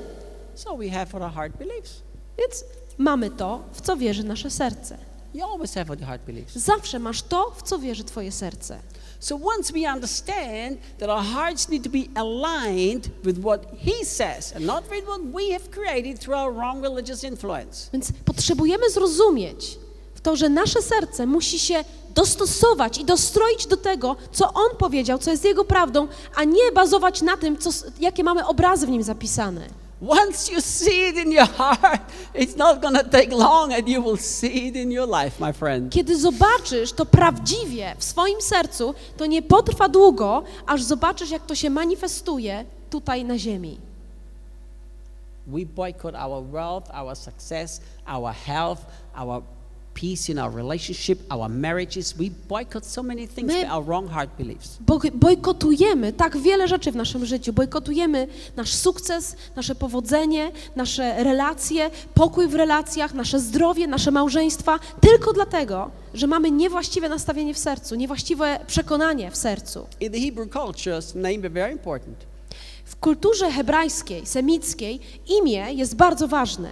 So we have what our heart believes. Więc mamy to, w co wierzy nasze serce. You always have what your heart believes. Zawsze masz to, w co wierzy twoje serce. So once we understand that our hearts need to be aligned with what He says and not with what we have created through our wrong religious influence. Więc potrzebujemy zrozumieć w to, że nasze serce musi się dostosować i dostroić do tego, co On powiedział, co jest Jego prawdą, a nie bazować na tym, co, jakie mamy obrazy w nim zapisane. Once you see it in your heart, it's not going to take long and you will see it in your life, my friend. Kiedy zobaczysz to prawdziwie w swoim sercu, to nie potrwa długo, aż zobaczysz, jak to się manifestuje tutaj na ziemi. We boycott our wealth, our success, our health, our peace in our relationship, our marriages. We boycott so many things My- by our wrong heart beliefs. Bo- Bojkotujemy tak wiele rzeczy w naszym życiu. Bojkotujemy nasz sukces, nasze powodzenie, nasze relacje, pokój w relacjach, nasze zdrowie, nasze małżeństwa, tylko dlatego, że mamy niewłaściwe nastawienie w sercu, niewłaściwe przekonanie w serzu. In the Hebrew cultures, name is very important. W kulturze hebrajskiej, semickiej imię jest bardzo ważne,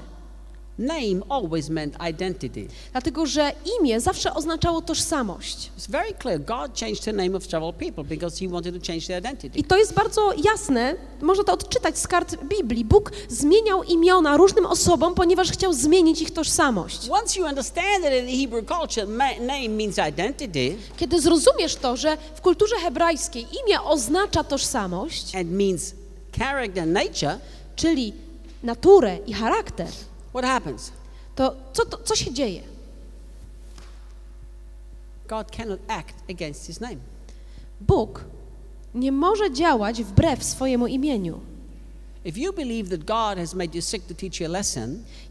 Name always meant identity. dlatego że imię zawsze oznaczało tożsamość. It's very clear. God changed the name of several people because he wanted to change their identity. I to jest bardzo jasne, można to odczytać z kart Biblii. Bóg zmieniał imiona różnym osobom, ponieważ chciał zmienić ich tożsamość. Once you understand that in Hebrew culture, name means identity Kiedy zrozumiesz to, że w kulturze hebrajskiej imię oznacza tożsamość, and means character nature, czyli naturę i charakter, what happens? to co, to, co się dzieje? God cannot act against his name. Bóg nie może działać wbrew swojemu imieniu.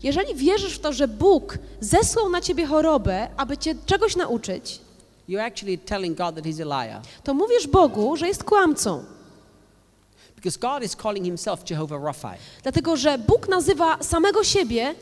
Jeżeli wierzysz w to, że Bóg zesłał na ciebie chorobę, aby cię czegoś nauczyć, you're actually telling God that he's a liar. to mówisz Bogu, że jest kłamcą. Because God is calling himself Jehovah Rapha. Dlatego, że Bóg nazywa samego siebie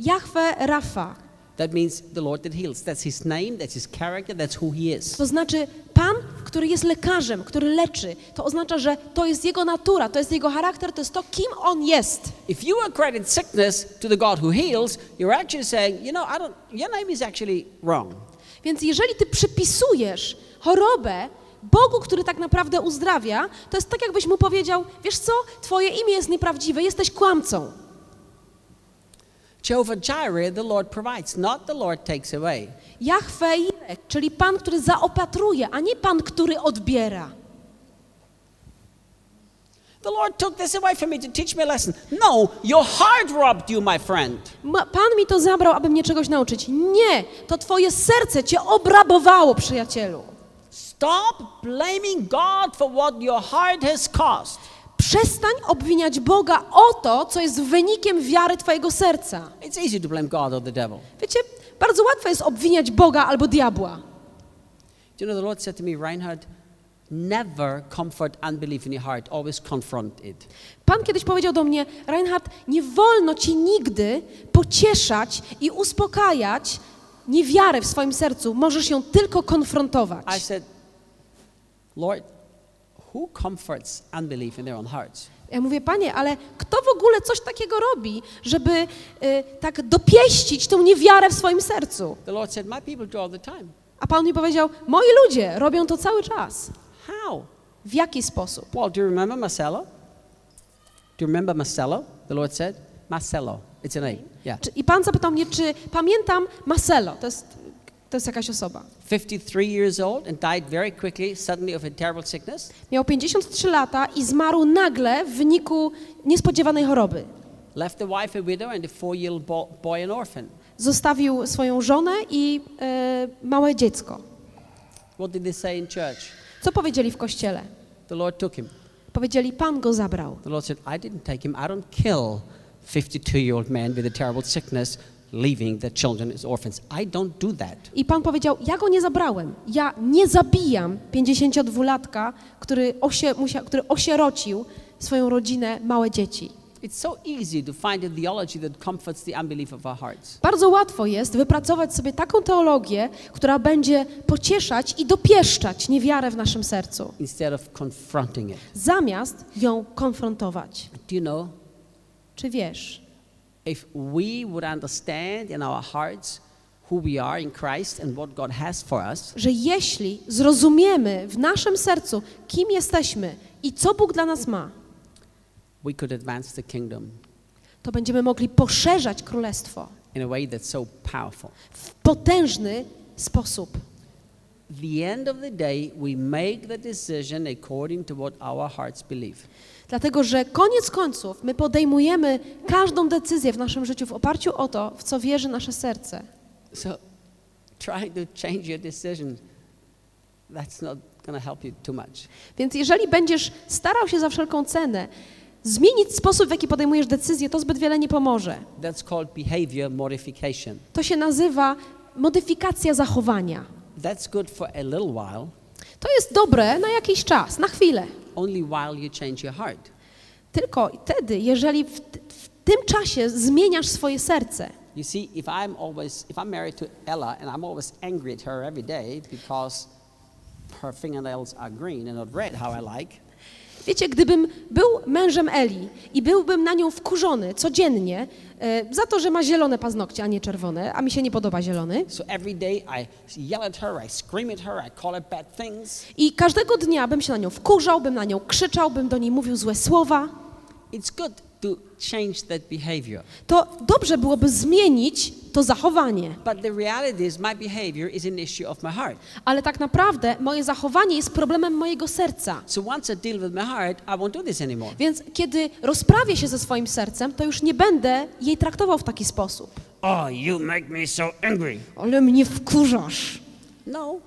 Jahwe Rafa. That means the Lord that heals. That's his name, that's his character, that's who he is. To znaczy Pan, który jest lekarzem, który leczy. To oznacza, że to jest Jego natura, to jest Jego charakter, to jest to, kim On jest. If you accredit sickness to the God who heals, you're actually saying, you know, I don't, your name is actually wrong. Więc jeżeli Ty przypisujesz chorobę Bogu, który tak naprawdę uzdrawia, to jest tak, jakbyś Mu powiedział, wiesz co, Twoje imię jest nieprawdziwe, jesteś kłamcą. Jehovah Jireh, the Lord provides, not the Lord takes away. Jahwe Jireh, czyli Pan, który zaopatruje, a nie Pan, który odbiera. The Lord took this away from me to teach me a lesson. No, your heart robbed you, my friend. Pan mi to zabrał, aby mnie czegoś nauczyć. Nie, to Twoje serce Cię obrabowało, przyjacielu. Stop blaming God for what your heart has caused. Przestań obwiniać Boga o to, co jest wynikiem wiary Twojego serca. It's easy to blame God or the devil. Wiecie, bardzo łatwo jest obwiniać Boga albo diabła. Do you know, the Lord said to me, Reinhard, never comfort unbelief in your heart, always confront it. Pan kiedyś powiedział do mnie, Reinhard, nie wolno Ci nigdy pocieszać i uspokajać niewiarę w swoim sercu. Możesz ją tylko konfrontować. I said, Lord, who comforts unbelief in their own hearts? Ja mówię, Panie, ale kto w ogóle coś takiego robi, żeby y, tak dopieścić tę niewiarę w swoim sercu? The Lord said, My people do all the time. A Pan mi powiedział, moi ludzie robią to cały czas. How? W jaki sposób? Well, do you remember Marcelo? Do you remember Marcelo? The Lord said, Marcelo. It's a name. Yeah. I Pan zapytał mnie, czy pamiętam Marcelo, to jest, to jest jakaś osoba. 53 years old and died very quickly, suddenly of a terrible sickness. Miał 53 lata i zmarł nagle w wyniku niespodziewanej choroby. Left the wife a widow and a four-year-old bo- boy an orphan. Zostawił swoją żonę i e, małe dziecko. What did they say in church? Co powiedzieli w kościele? The Lord took him. Powiedzieli, Pan go zabrał. The Lord said, I didn't take him. I don't kill 52-year-old man with a terrible sickness, leaving their children as orphans. I don't do that. I Pan powiedział, ja go nie zabrałem. Ja nie zabijam 52-latka, który, osie, musia, który osierocił swoją rodzinę, małe dzieci. The. Bardzo łatwo jest wypracować sobie taką teologię, która będzie pocieszać i dopieszczać niewiarę w naszym sercu, instead of confronting it. zamiast ją konfrontować. Do you know, Czy wiesz, if we would understand in our hearts who we are in Christ and what God has for us, że jeśli zrozumiemy w naszym sercu, kim jesteśmy i co Bóg dla nas ma, we could advance the kingdom to będziemy mogli poszerzać królestwo in a way that's so powerful. w potężny sposób. the end of the day, we make the decision according to what our hearts believe. Dlatego, że koniec końców my podejmujemy każdą decyzję w naszym życiu w oparciu o to, w co wierzy nasze serce. So, trying to change your decision, that's not to help you too much. Więc jeżeli będziesz starał się za wszelką cenę zmienić sposób, w jaki podejmujesz decyzję, to zbyt wiele nie pomoże. That's called behavior modification. To się nazywa modyfikacja zachowania. That's good for a little while, To jest dobre na jakiś czas, na chwilę. Only while you change your heart. Tylko wtedy, jeżeli w, w tym czasie zmieniasz swoje serce, You see, if I'm always, if I'm married to Ella and I'm always angry at her every day because her fingernails are green and not red, how I like, Wiecie, gdybym był mężem Eli i byłbym na nią wkurzony codziennie e, za to, że ma zielone paznokcie, a nie czerwone, a mi się nie podoba zielony, so I her, her, i każdego dnia bym się na nią wkurzał, bym na nią krzyczał, bym do niej mówił złe słowa, it's good to change that behavior. to dobrze byłoby zmienić to zachowanie. But the reality is, my behavior is an issue of my heart. Ale tak naprawdę moje zachowanie jest problemem mojego serca. So once I deal with my heart, I won't do this anymore. Więc kiedy rozprawię się ze swoim sercem, to już nie będę jej traktował w taki sposób. Oh, you make me so angry. Ale mnie wkurzasz. No,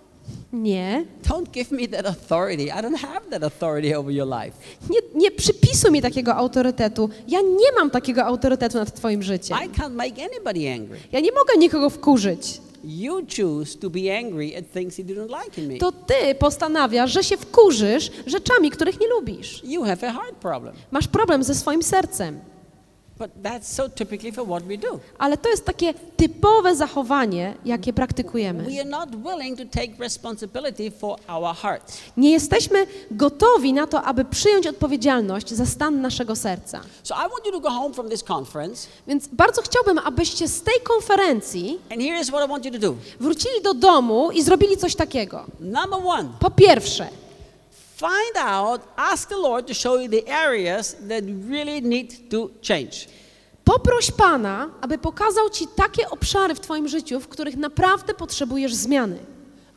Nie, don't give me that authority. I don't have that authority over your life. nie, nie przypisuj mi takiego autorytetu. Ja nie mam takiego autorytetu nad twoim życiem. I can't make anybody angry. Ja nie mogę nikogo wkurzyć. You choose to be angry at things you didn't like in me. To ty postanawiasz, że się wkurzysz rzeczami, których nie lubisz. You have a heart problem. Masz problem ze swoim sercem. But that's so typically for what we do. Ale to jest takie typowe zachowanie, jakie praktykujemy. We are not willing to take responsibility for our hearts. Nie jesteśmy gotowi na to, aby przyjąć odpowiedzialność za stan naszego serca. So I want you to go home from this conference, Więc bardzo chciałbym, abyście z tej konferencji wrócili do domu i zrobili coś takiego. Number one, Po pierwsze, find out, ask the Lord to show you the areas that really need to change. poproś Pana, aby pokazał Ci takie obszary w Twoim życiu, w których naprawdę potrzebujesz zmiany.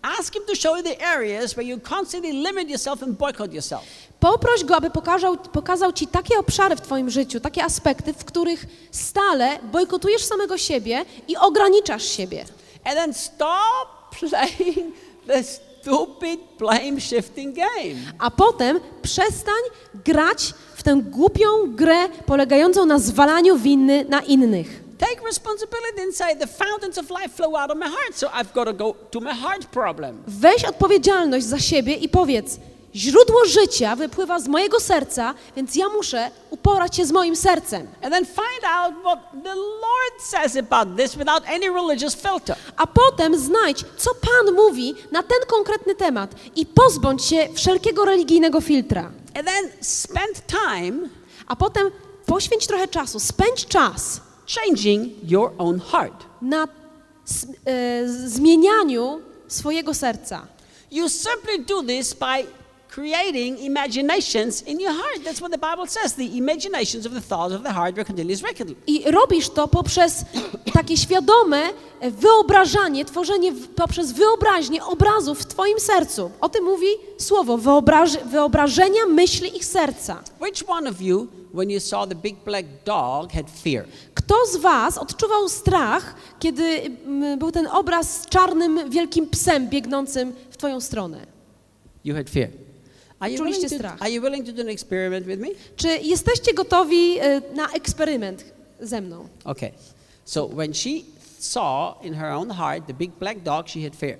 Ask Him to show you the areas where you constantly limit yourself and boycott yourself. Poproś Go, aby pokazał, pokazał Ci takie obszary w Twoim życiu, takie aspekty, w których stale bojkotujesz samego siebie i ograniczasz siebie. And then stop playing the stupid blame shifting game. A potem przestań grać w tę głupią grę polegającą na zwalaniu winy na innych. Take responsibility and say, the fountains of life flow out of my heart, so I've got to go to my heart problem. Weź odpowiedzialność za siebie i powiedz: Źródło życia wypływa z mojego serca, więc ja muszę uporać się z moim sercem. A potem znajdź, co Pan mówi na ten konkretny temat i pozbądź się wszelkiego religijnego filtra. A potem poświęć trochę czasu, spędź czas changing your own heart. na e, zmienianiu swojego serca. You simply do this by creating imaginations in your heart. That's what the Bible says. The imaginations of the thoughts of the heart were continuous reckoned. I robisz to poprzez takie świadome wyobrażanie, tworzenie poprzez wyobraźnię obrazów w Twoim sercu. O tym mówi słowo wyobraż, wyobrażenia myśli ich serca. Which one of you, when you saw the big black dog, had fear? Kto z Was odczuwał strach, kiedy mm, był ten obraz z czarnym, wielkim psem biegnącym w Twoją stronę? You had fear. Czuliście to, strach. are you willing to do an experiment with me? Czy jesteście gotowi e, na eksperyment ze mną? Okay. So when she saw in her own heart the big black dog, she had fear.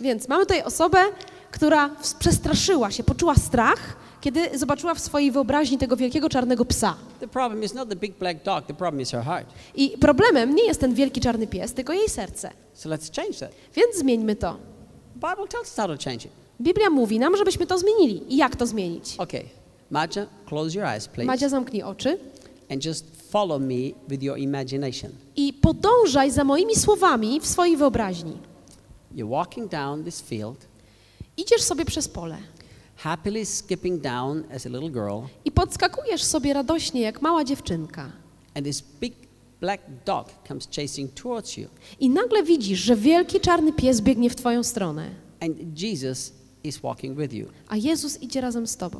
Więc mamy tutaj osobę, która przestraszyła się, poczuła strach, kiedy zobaczyła w swojej wyobraźni tego wielkiego czarnego psa. The problem is not the big black dog, the problem is her heart. I problemem nie jest ten wielki czarny pies, tylko jej serce. So let's change that. Więc zmieńmy to. The Bible tells us how to change it. Biblia mówi nam, żebyśmy to zmienili. I jak to zmienić? Okay. Maja, close your eyes, please. Madzia, zamknij oczy And just follow me with your imagination. i podążaj za moimi słowami w swojej wyobraźni. You're walking down this field, Idziesz sobie przez pole happily skipping down as a little girl, i podskakujesz sobie radośnie jak mała dziewczynka. and this big black dog comes chasing towards you. I nagle widzisz, że wielki czarny pies biegnie w twoją stronę. And Jesus is walking with you. a Jezus idzie razem z tobą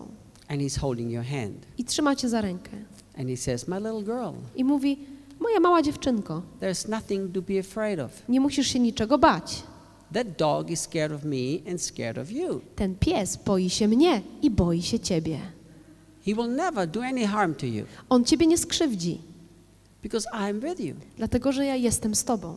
And he's holding your hand. i trzyma cię za rękę And he says, My little girl, i mówi: Moja mała dziewczynko, there's nothing to be afraid of. nie musisz się niczego bać. That dog is scared of me and scared of you. Ten pies boi się mnie i boi się ciebie. He will never do any harm to you On ciebie nie skrzywdzi, because I'm with you. dlatego że ja jestem z tobą.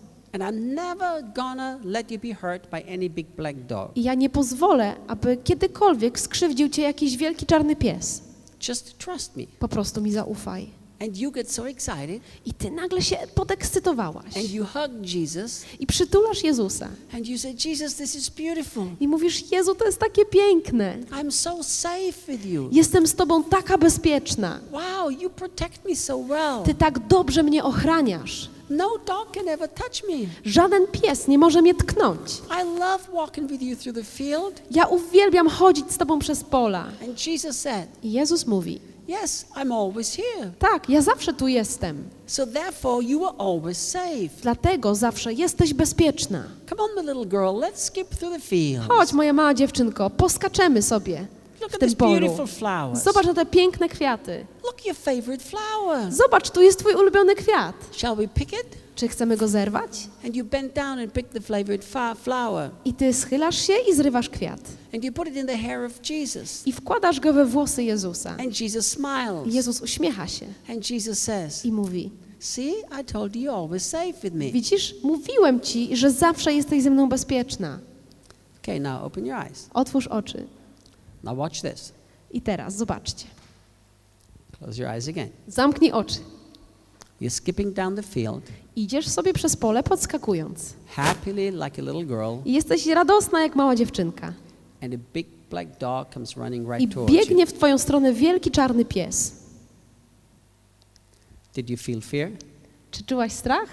I ja nie pozwolę, aby kiedykolwiek skrzywdził cię jakiś wielki czarny pies. Just trust me. Po prostu mi zaufaj. And you get so excited I ty nagle się podekscytowałaś and you hug Jesus i przytulasz Jezusa and you say, Jesus, this is beautiful. i mówisz: Jezu, to jest takie piękne. I'm so safe with you. Jestem z tobą taka bezpieczna. Wow, you protect me so well. Ty tak dobrze mnie ochraniasz. No dog can ever touch me. Żaden pies nie może mnie tknąć. I love walking with you through the field. Ja uwielbiam chodzić z tobą przez pola. And Jesus said, I Jezus mówi: Yes, I'm always here. Tak, ja zawsze tu jestem. So therefore, you are always safe. Dlatego zawsze jesteś bezpieczna. Come on, my little girl, let's skip through the. Chodź, moja mała dziewczynko, poskaczemy sobie w at tym polu. beautiful flowers. Zobacz na te piękne kwiaty. Look, your favorite flower. Zobacz, tu jest twój ulubiony kwiat. Shall we pick it? Czy chcemy go zerwać? And you bend down and pick the favorite fa- flower. I ty schylasz się i zrywasz kwiat. And you put it in the hair of Jesus. I wkładasz go we włosy Jezusa. And Jesus I smiles. Jezus uśmiecha się And Jesus says, i mówi: See, I told you you're always safe with me. Widzisz, mówiłem ci, że zawsze jesteś ze mną bezpieczna. Okay, now open your eyes. Otwórz oczy. Now watch this. I teraz zobaczcie. Close your eyes again. Zamknij oczy. You're skipping down the field, Idziesz sobie przez pole podskakując. happily like a little girl, I jesteś radosna jak mała dziewczynka. and a big black dog comes running I right towards you. biegnie w twoją stronę wielki czarny pies. Did you feel fear? Czy czułaś strach?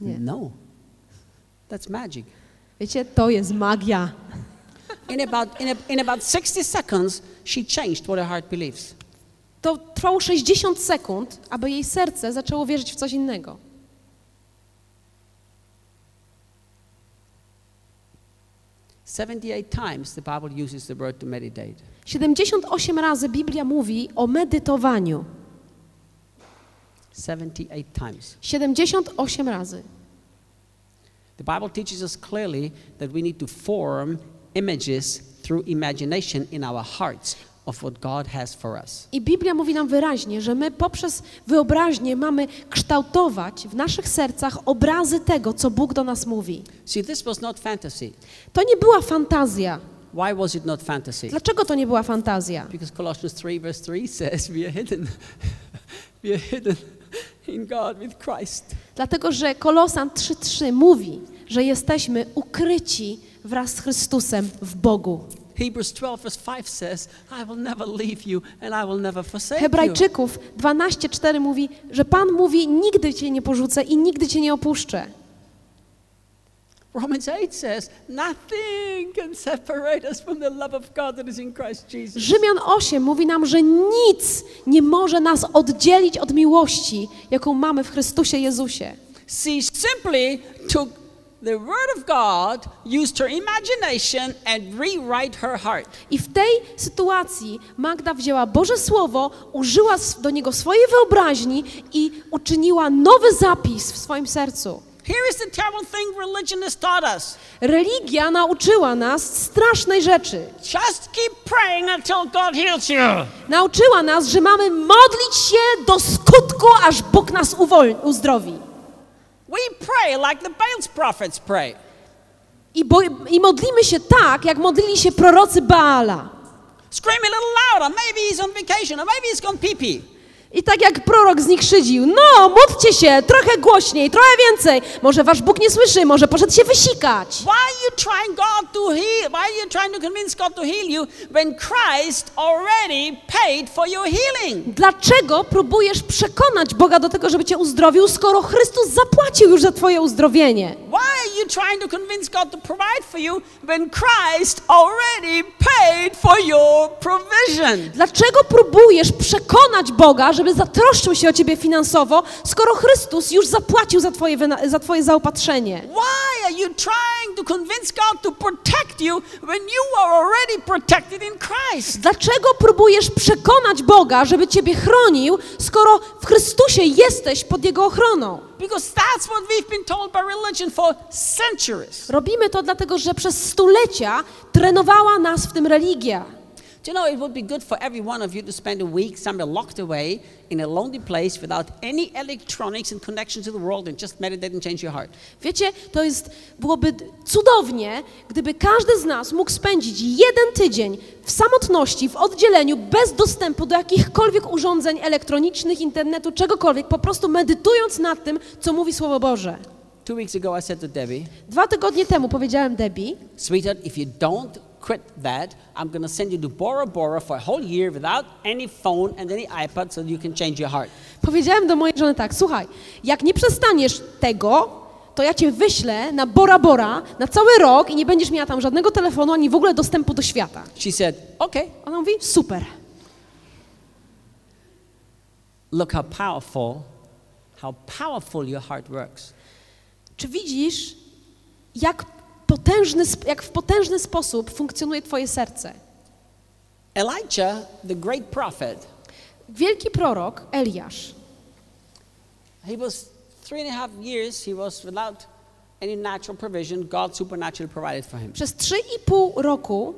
Nie. No. That's magic. Wiecie, to jest magia. In about, in, a, in about 60 seconds, she changed what her heart believes. To trwało 60 sekund, aby jej serce zaczęło wierzyć w coś innego. Seventy-eight times the Bible uses the word to meditate. 78 razy Biblia mówi o medytowaniu. 78 times. 78 razy. The Bible teaches us clearly that we need to form images through imagination in our hearts of what God has for us. I Biblia mówi nam wyraźnie, że my poprzez wyobraźnię mamy kształtować w naszych sercach obrazy tego, co Bóg do nas mówi. See, this was not fantasy. To nie była fantazja. Why was it not fantasy? Dlaczego to nie była fantazja? Because Colossians 3, verse 3 says we are hidden. we are hidden in God with Christ. Dlatego, że Kolosan 3:3 mówi, że jesteśmy ukryci wraz z Chrystusem w Bogu. Hebrews 12, verse 5 says, I will never leave you and I will never forsake you. Hebrajczyków 12:4 mówi, że Pan mówi: Nigdy cię nie porzucę i nigdy cię nie opuszczę. Romans 8 says, nothing can separate us from the love of God that is in Christ Jesus. Rzymian 8 mówi nam, że nic nie może nas oddzielić od miłości, jaką mamy w Chrystusie Jezusie. She simply took the Word of God, used her imagination, and rewrite her heart. I w tej sytuacji Magda wzięła Boże Słowo, użyła do niego swojej wyobraźni i uczyniła nowy zapis w swoim sercu. Here is the terrible thing religion has taught us. Religia nauczyła nas strasznej rzeczy. Just keep praying until God heals you. Nauczyła nas, że mamy modlić się do skutku, aż Bóg nas uzdrowi. We pray like the Baal's prophets pray. I, bo, I modlimy się tak, jak modlili się prorocy Baala. Scream a little louder. Maybe he's on vacation or maybe he's gone pee pee. I tak jak prorok z nich szydził, no, módlcie się, trochę głośniej, trochę więcej. Może wasz Bóg nie słyszy, może poszedł się wysikać. Why are you trying God to heal? Why are you trying to convince God to heal you when Christ already paid for your healing? Dlaczego próbujesz przekonać Boga do tego, żeby cię uzdrowił, skoro Chrystus zapłacił już za twoje uzdrowienie? Why are you trying to convince God to provide for you when Christ already paid for your provision? Dlaczego próbujesz przekonać Boga, żeby zatroszczył się o ciebie finansowo, skoro Chrystus już zapłacił za twoje, za twoje zaopatrzenie? Why are you trying to convince God to protect you when you are already protected in Christ? Dlaczego próbujesz przekonać Boga, żeby ciebie chronił, skoro w Chrystusie jesteś pod Jego ochroną? Because that's what we've been told by religion for centuries. Robimy to dlatego, że przez stulecia trenowała nas w tym religia. Do you know it would be good for every one of you to spend a week somewhere locked away in a lonely place without any electronics and connection to the world and just meditate and change your heart? Wiecie, to jest, byłoby cudownie, gdyby każdy z nas mógł spędzić jeden tydzień w samotności, w oddzieleniu, bez dostępu do jakichkolwiek urządzeń elektronicznych, internetu, czegokolwiek, po prostu medytując nad tym, co mówi Słowo Boże. Two weeks ago, I said to Debbie, Dwa tygodnie temu powiedziałem Debbie, Sweetheart, if you don't quit that, I'm going to send you to Bora Bora for a whole year without any phone and any iPad so you can change your heart. powiedziałem do mojej żony tak, słuchaj, jak nie przestaniesz tego, to ja cię wyślę na Bora Bora na cały rok i nie będziesz miała tam żadnego telefonu, ani w ogóle dostępu do świata. She said, Okay, Ona mówi, super. look how powerful, how powerful your heart works. Czy widzisz, jak, potężny, jak w potężny sposób funkcjonuje Twoje serce? Elijah, the great prophet, Wielki prorok Eliasz, he was three and a half years, he was without any natural provision. God supernaturally provided for him. przez trzy i pół roku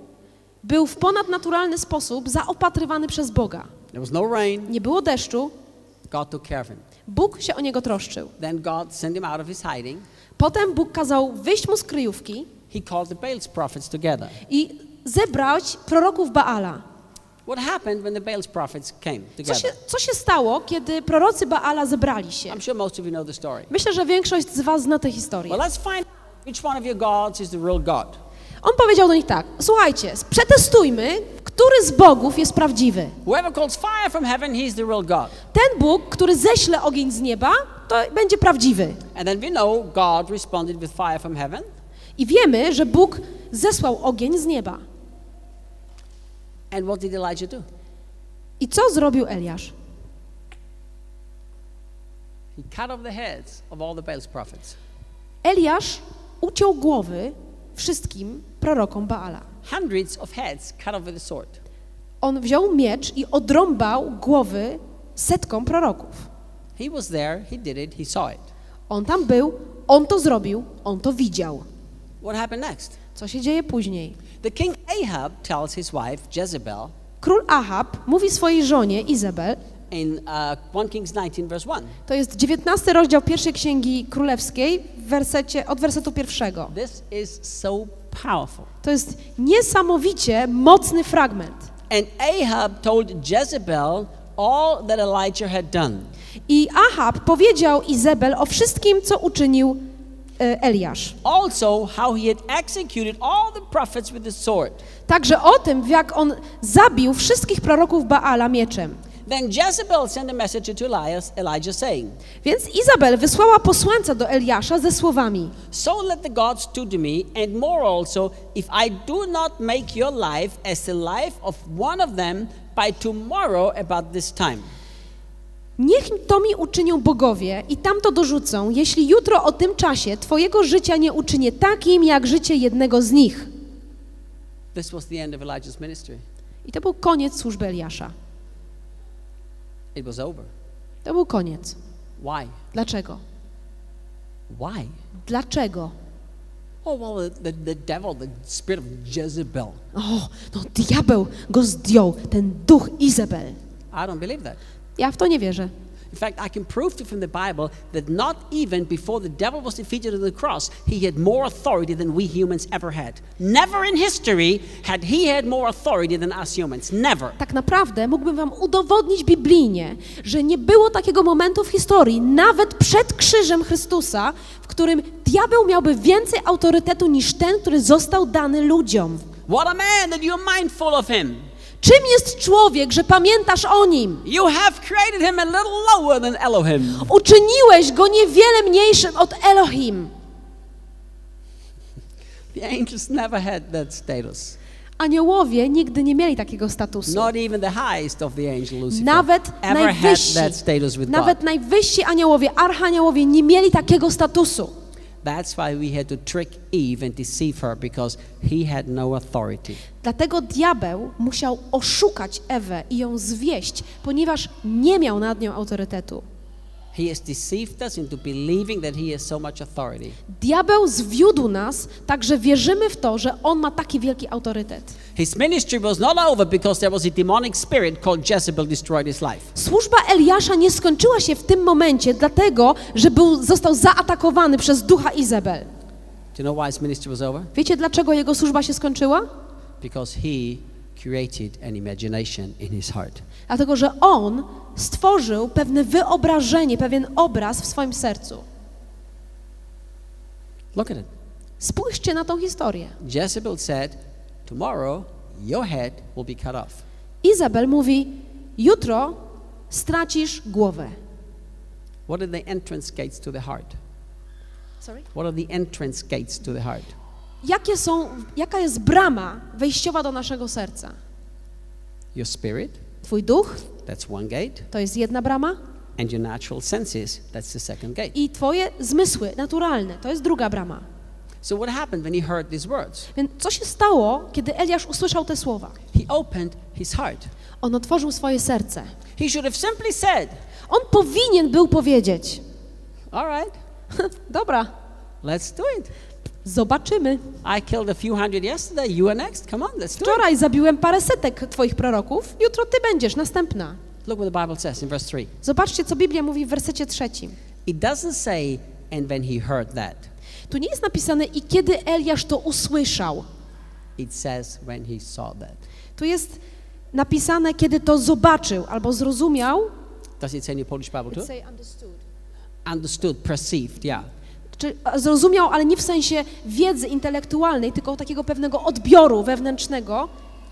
był w ponadnaturalny sposób zaopatrywany przez Boga. There was no rain, Nie było deszczu, God took care of him. Bóg się o niego troszczył. Then God sent him out of his hiding. Potem Bóg kazał wyjść mu z kryjówki He called the Baal's prophets together. i zebrać proroków Baala. What happened when the Baal's prophets came Co together? się, co się stało, kiedy prorocy Baala zebrali się? I'm sure most of you know the story. Myślę, że większość z was zna tę historię. Well, let's find out which one of your gods is the real God. On powiedział do nich tak, słuchajcie, przetestujmy, który z bogów jest prawdziwy. Whoever calls fire from heaven, he's the real God. Ten Bóg, który ześle ogień z nieba, to będzie prawdziwy. And then we know God responded with fire from heaven. I wiemy, że Bóg zesłał ogień z nieba. And what did Elijah do? I co zrobił Eliasz? He cut off the heads of all the Baal's prophets. Eliasz uciął głowy wszystkim prorokom Baala. Hundreds of heads cut off with a sword. On wziął miecz i odrąbał głowy setkom proroków. He was there, he did it, he saw it. On tam był, on to zrobił, on to widział. What happened next? Co się dzieje później? The king Ahab tells his wife, Jezebel, Król Ahab mówi swojej żonie Izabel, in uh, 1 Kings 19, verse 1. to jest 19 rozdział pierwszej księgi królewskiej, w wersecie, od wersetu pierwszego. This is so powerful. To jest niesamowicie mocny fragment. And Ahab told Jezebel all that Elijah had done. I Ahab powiedział Izabel o wszystkim, co uczynił e, Eliasz. Also, how he had executed all the prophets with the sword. Także o tym, jak on zabił wszystkich proroków Baala mieczem. Then Jezebel sent a message to Elias, Elijah, saying, Więc Izabel wysłała posłańca do Eliasza ze słowami: So let the gods do to me, and more also, if I do not make your life as the life of one of them by tomorrow about this time. Niech to mi uczynią bogowie i tamto dorzucą, jeśli jutro o tym czasie twojego życia nie uczynię takim, jak życie jednego z nich. This was the end of Elijah's ministry. I to był koniec służby Eliasza. It was over. To był koniec. Why? Dlaczego? Why? Dlaczego? Oh, well, the, the, devil, the spirit of Jezebel. O, no diabeł go zdjął, ten duch Izabel. I don't believe that. Ja w to nie wierzę. In fact, I can prove to you from the Bible that not even before the devil was defeated on the cross, he had more authority than we humans ever had. Never in history had he had more authority than us humans. Never. Tak naprawdę mógłbym wam udowodnić biblijnie, że nie było takiego momentu w historii, nawet przed krzyżem Chrystusa, w którym diabeł miałby więcej autorytetu niż ten, który został dany ludziom. What a man that you're mindful of him. Czym jest człowiek, że pamiętasz o nim? You have created him a little lower than Elohim. Uczyniłeś go niewiele mniejszym od Elohim. The angels never had that status. Aniołowie nigdy nie mieli takiego statusu. Not even the highest of the angel Lucifer Nawet ever had najwyżsi, that status with nawet God. najwyżsi aniołowie, archaniołowie nie mieli takiego statusu. That's why we had to trick Eve and deceive her because he had no authority. Dlatego diabeł musiał oszukać Ewę i ją zwieść, ponieważ nie miał nad nią autorytetu. He has deceived us into believing that he has so much authority. Diabeł zwiódł nas, także wierzymy w to, że on ma taki wielki autorytet. His ministry was not over because there was a demonic spirit called Jezebel destroyed his life. Służba Eliasza nie skończyła się w tym momencie, dlatego, że był, został zaatakowany przez ducha Izabel. Do you know why his ministry was over? Wiecie, dlaczego jego służba się skończyła? Because he created an imagination in his heart. Dlatego, że on stworzył pewne wyobrażenie, pewien obraz w swoim sercu. Look at it. Spójrzcie na tą historię. Jezebel said, Tomorrow your head will be cut off. Izabel mówi: Jutro stracisz głowę. What are the entrance gates to the heart? Sorry? What are the entrance gates to the heart? Jakie są, jaka jest brama wejściowa do naszego serca? Your spirit, Twój duch that's one gate, to jest jedna brama and your natural senses, that's the second gate. i twoje zmysły naturalne to jest druga brama. So what happened when he heard these words? Więc co się stało, kiedy Eliasz usłyszał te słowa? He opened his heart. On otworzył swoje serce. He should have simply said, On powinien był powiedzieć: All right, Dobra, let's do it. Zobaczymy. I killed a few hundred yesterday. You are next. Come on, let's do it. Wczoraj zabiłem parę setek twoich proroków, jutro ty będziesz następna. Look what the Bible says in verse 3. Zobaczcie, co Biblia mówi w wersecie trzecim. It doesn't say, and when he heard that. Tu nie jest napisane i kiedy Eliasz to usłyszał. It says, when he saw that. Tu jest napisane, kiedy to zobaczył albo zrozumiał. Does it say in your Polish Bible too? Say understood. Understood, perceived, yeah. Czy zrozumiał, ale nie w sensie wiedzy intelektualnej, tylko takiego pewnego odbioru wewnętrznego.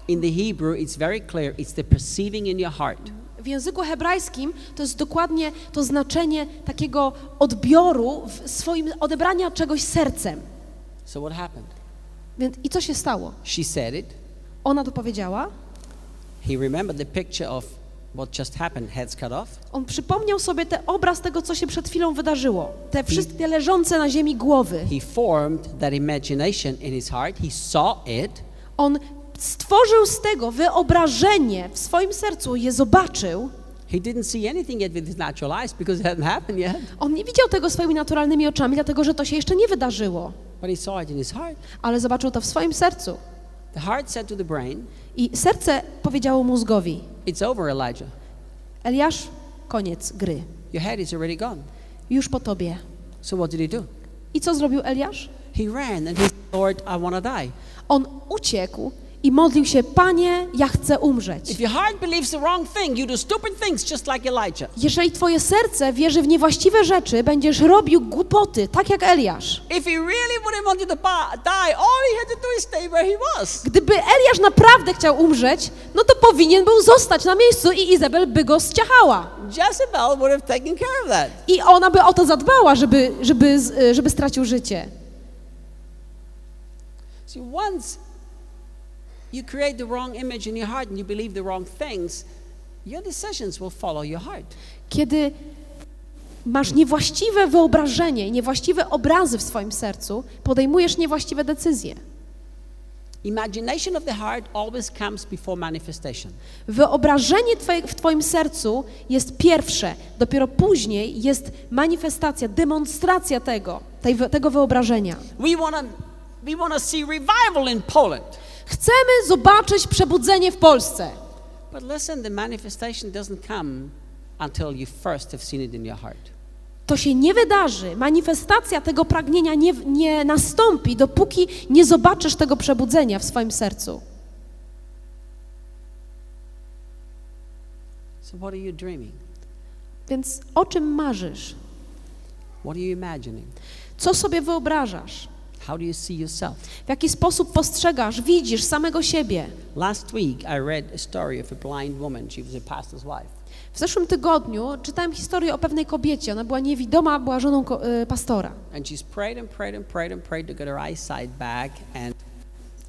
In the Hebrew, it's very clear. It's the perceiving in your heart. W języku hebrajskim to jest dokładnie to znaczenie takiego odbioru, w swoim odebrania czegoś sercem. So what happened? Więc i co się stało? She said it. Ona to powiedziała. He remembered the picture of what just happened, heads cut off. On przypomniał sobie ten obraz tego, co się przed chwilą wydarzyło. Te wszystkie leżące na ziemi głowy. He formed that imagination in his heart. He saw it. On stworzył z tego wyobrażenie w swoim sercu, je zobaczył. He didn't see anything yet with his natural eyes because it hadn't happened yet. On nie widział tego swoimi naturalnymi oczami, dlatego że to się jeszcze nie wydarzyło, But he saw it in his heart. ale zobaczył to w swoim sercu. The heart said to the brain, I serce powiedziało mózgowi: It's over, Elijah. Eliasz, koniec gry. Your head is already gone. Już po tobie. So what did he do? I co zrobił Eliasz? He ran and he said, Lord, I want to die. On uciekł i modlił się: Panie, ja chcę umrzeć. Jeżeli twoje serce wierzy w niewłaściwe rzeczy, będziesz robił głupoty, tak jak Eliasz. Gdyby Eliasz naprawdę chciał umrzeć, no to powinien był zostać na miejscu i Izabel by go ściachała. Jezebel would have taken care of that. I ona by o to zadbała, żeby, żeby, z- żeby stracił życie. See, once you create the wrong image in your heart and you believe the wrong things, your decisions will follow your heart. Kiedy masz niewłaściwe wyobrażenie i niewłaściwe obrazy w swoim sercu, podejmujesz niewłaściwe decyzje. Imagination of the heart always comes before manifestation. Wyobrażenie twoje, w Twoim sercu jest pierwsze, dopiero później jest manifestacja, demonstracja tego, tej, tego wyobrażenia. We want to we want to see revival in Poland. Chcemy zobaczyć przebudzenie w Polsce, But listen, the manifestation doesn't come until you first have seen it in your heart. to się nie wydarzy. Manifestacja tego pragnienia nie, nie nastąpi, dopóki nie zobaczysz tego przebudzenia w swoim sercu. So what are you dreaming? Więc o czym marzysz? What are you imagining? Co sobie wyobrażasz? How do you see yourself? W jaki sposób postrzegasz, widzisz samego siebie? Last week I read a story of a blind woman. She was a pastor's wife. W zeszłym tygodniu czytałem historię o pewnej kobiecie. Ona była niewidoma, była żoną pastora. And she's prayed and prayed and prayed and prayed to get her eyesight back and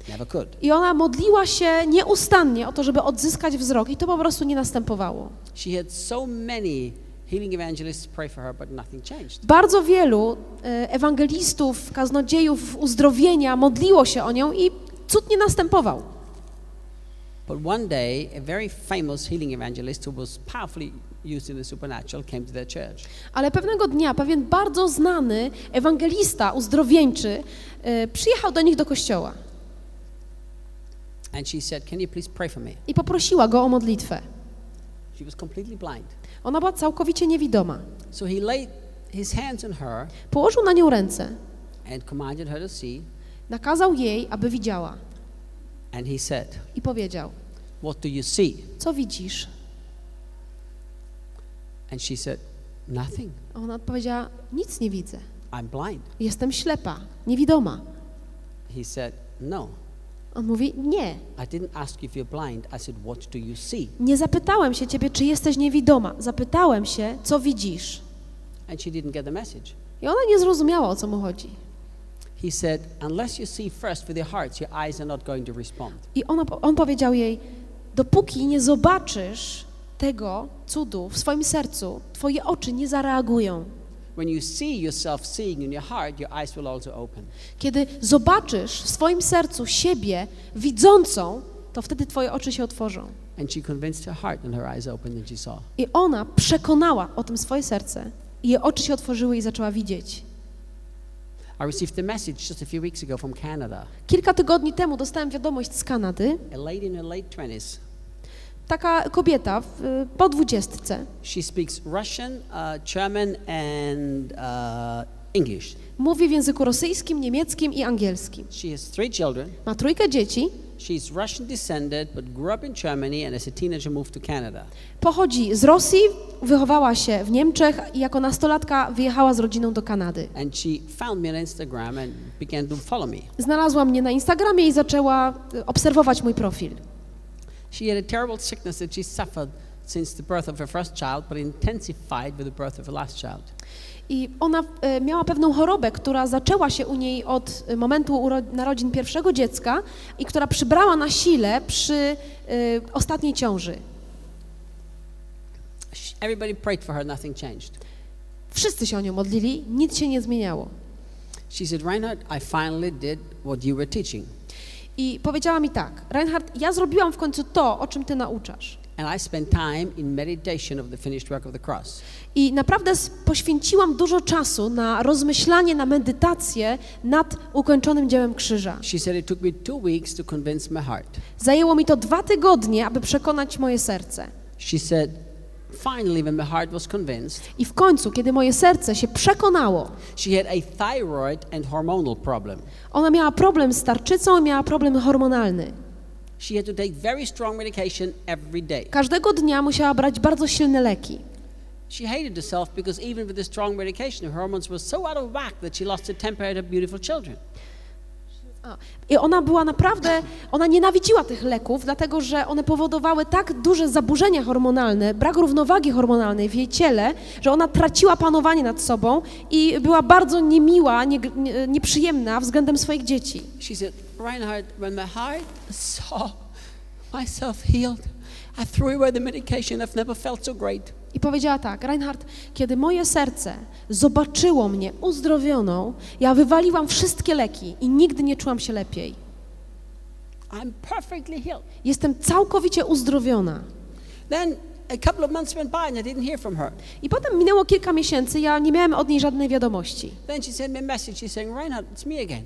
Never could. I ona modliła się nieustannie o to, żeby odzyskać wzrok i to po prostu nie następowało. She had so many Bardzo wielu e, ewangelistów, kaznodziejów uzdrowienia modliło się o nią i cud nie następował. But one day, a very famous healing evangelist who was powerfully used in the supernatural came to their church. Ale pewnego dnia pewien bardzo znany ewangelista uzdrowieńczy e, przyjechał do nich do kościoła And she said, Can you please pray for me? i poprosiła go o modlitwę. She was completely blind. Ona była całkowicie niewidoma. So he laid his hands on her Położył na nią ręce, and commanded her to see. nakazał jej, aby widziała And he said, i powiedział: What do you see? Co widzisz? And she said, Nothing. A Ona odpowiedziała: Nic nie widzę. I'm blind. Jestem ślepa, niewidoma. He said, No. On mówi: Nie. Blind. Said? Nie zapytałem się ciebie, czy jesteś niewidoma. Zapytałem się, co widzisz. And she didn't get the message. I ona nie zrozumiała, o co mu chodzi. He said, Unless you see first with your hearts, your eyes are not going to respond. I ona, on powiedział jej: Dopóki nie zobaczysz tego cudu w swoim sercu, twoje oczy nie zareagują. When you see yourself seeing in your heart, your eyes will also open. Kiedy zobaczysz w swoim sercu siebie widzącą, to wtedy twoje oczy się otworzą. And she convinced her heart, and her eyes opened, and she saw. I ona przekonała o tym swoje serce. I jej oczy się otworzyły i zaczęła widzieć. I received a message just a few weeks ago from Canada. Kilka tygodni temu dostałem wiadomość z Kanady. A lady in her late 20s. Taka kobieta w, po dwudziestce She speaks Russian, uh, German, and uh, English. mówi w języku rosyjskim, niemieckim i angielskim. She has three children. Ma trójkę dzieci, She's Russian descended, but grew up in Germany, and as a teenager moved to Canada. pochodzi z Rosji, wychowała się w Niemczech i jako nastolatka wyjechała z rodziną do Kanady. And she found me on Instagram and began to follow me. Znalazła mnie na Instagramie i zaczęła y, obserwować mój profil. She had a terrible sickness that she suffered since the birth of her first child, but intensified with the birth of her last child. I ona e, miała pewną chorobę, która zaczęła się u niej od e, momentu narodzin pierwszego dziecka i która przybrała na sile przy e, ostatniej ciąży. Everybody prayed for her, nothing changed. Wszyscy się o nią modlili, nic się nie zmieniało. She said, Reinhard, I finally did what you were teaching. I powiedziała mi tak, Reinhard, ja zrobiłam w końcu to, o czym ty nauczasz. I naprawdę poświęciłam dużo czasu na rozmyślanie, na medytację nad ukończonym dziełem krzyża. She said, It took me two weeks to convince my heart. Zajęło mi to dwa tygodnie, aby przekonać moje serce. She said, Finally, when my heart was convinced, I w końcu, kiedy moje serce się przekonało, she had a thyroid and hormonal problem. ona miała problem z tarczycą i miała problem hormonalny. She had to take very strong medication every day. Każdego dnia musiała brać bardzo silne leki. She hated herself because even with the strong medication, her hormones were so out of whack that she lost her temper at her beautiful children. I ona była naprawdę, ona nienawidziła tych leków, dlatego że one powodowały tak duże zaburzenia hormonalne, brak równowagi hormonalnej w jej ciele, że ona traciła panowanie nad sobą i była bardzo niemiła, nie, nie, nieprzyjemna względem swoich dzieci. She said, Reinhard, when my heart saw myself healed, I threw away the medication. I've never felt so great. I powiedziała tak, Reinhard, kiedy moje serce zobaczyło mnie uzdrowioną, ja wywaliłam wszystkie leki i nigdy nie czułam się lepiej. I'm perfectly healed. Jestem całkowicie uzdrowiona. Then a couple of months went by and I didn't hear from her. I potem minęło kilka miesięcy, ja nie miałem od niej żadnej wiadomości. Then she sent me a message. She's saying, Reinhard, it's me again.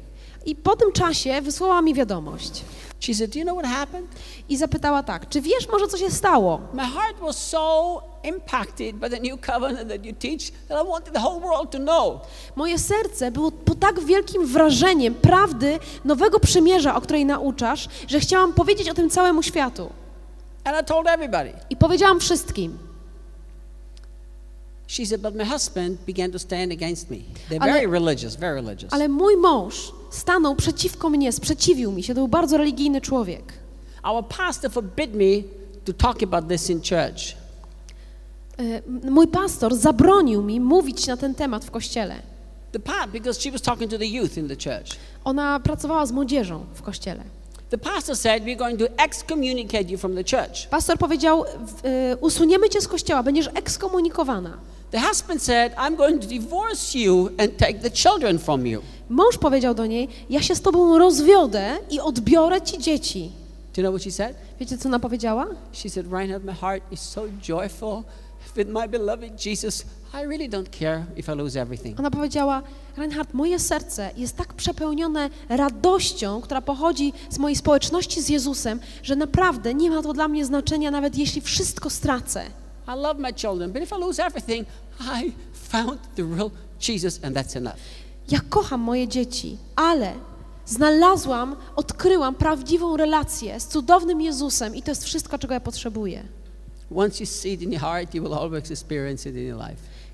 I po tym czasie wysłała mi wiadomość She said, Do you know what happened? i zapytała tak, czy wiesz może co się stało? My heart was so impacted by the new covenant that you teach that I wanted the whole world to know. Moje serce było pod tak wielkim wrażeniem prawdy nowego przymierza, o której nauczasz, że chciałam powiedzieć o tym całemu światu. And I told everybody. I powiedziałam wszystkim. She said, But my husband began to stand against me. They're Ale- very religious, very religious. Ale mój mąż stanął przeciwko mnie, sprzeciwił mi się, to był bardzo religijny człowiek. Our pastor forbid me to talk about this in church. M- Mój pastor zabronił mi mówić na ten temat w kościele. The because she was talking to the youth in the church. Ona pracowała z młodzieżą w kościele. The pastor said, We're going to excommunicate you from the church. Pastor powiedział, y, usuniemy cię z kościoła, będziesz ekskomunikowana. The husband said, I'm going to divorce you and take the children from you. Mąż powiedział do niej, ja się z tobą rozwiodę i odbiorę ci dzieci. Do you know what she said? Wiecie, co ona powiedziała? She said, Reinhard, my heart is so joyful with my beloved Jesus. I really don't care if I lose everything. Ona powiedziała, Reinhard, moje serce jest tak przepełnione radością, która pochodzi z mojej społeczności z Jezusem, że naprawdę nie ma to dla mnie znaczenia, nawet jeśli wszystko stracę. I love my children, but if I lose everything, I found the real Jesus, and that's enough. Ja kocham moje dzieci, ale znalazłam, odkryłam prawdziwą relację z cudownym Jezusem i to jest wszystko, czego ja potrzebuję.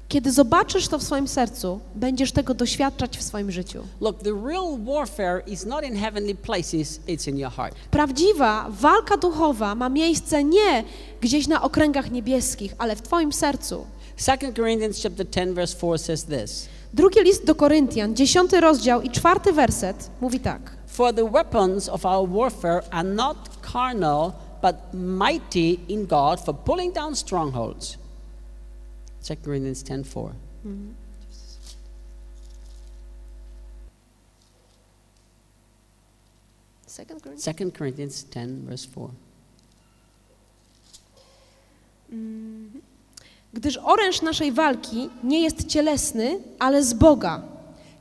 Kiedy zobaczysz to w swoim sercu, będziesz tego doświadczać w swoim życiu. Look, the real warfare is not in heavenly places, it's in your heart. Prawdziwa walka duchowa ma miejsce nie gdzieś na okręgach niebieskich, ale w Twoim sercu. 2 Corinthians chapter 10 verse 4 says this. Drugi list do Koryntian, dziesiąty rozdział i czwarty werset mówi tak. For the weapons of our warfare are not carnal, but mighty in God for pulling down strongholds. 2 Corinthians 10:4. Second 2 Corinthians 10 verse 4. Mm-hmm. Gdyż oręż naszej walki nie jest cielesny, ale z Boga.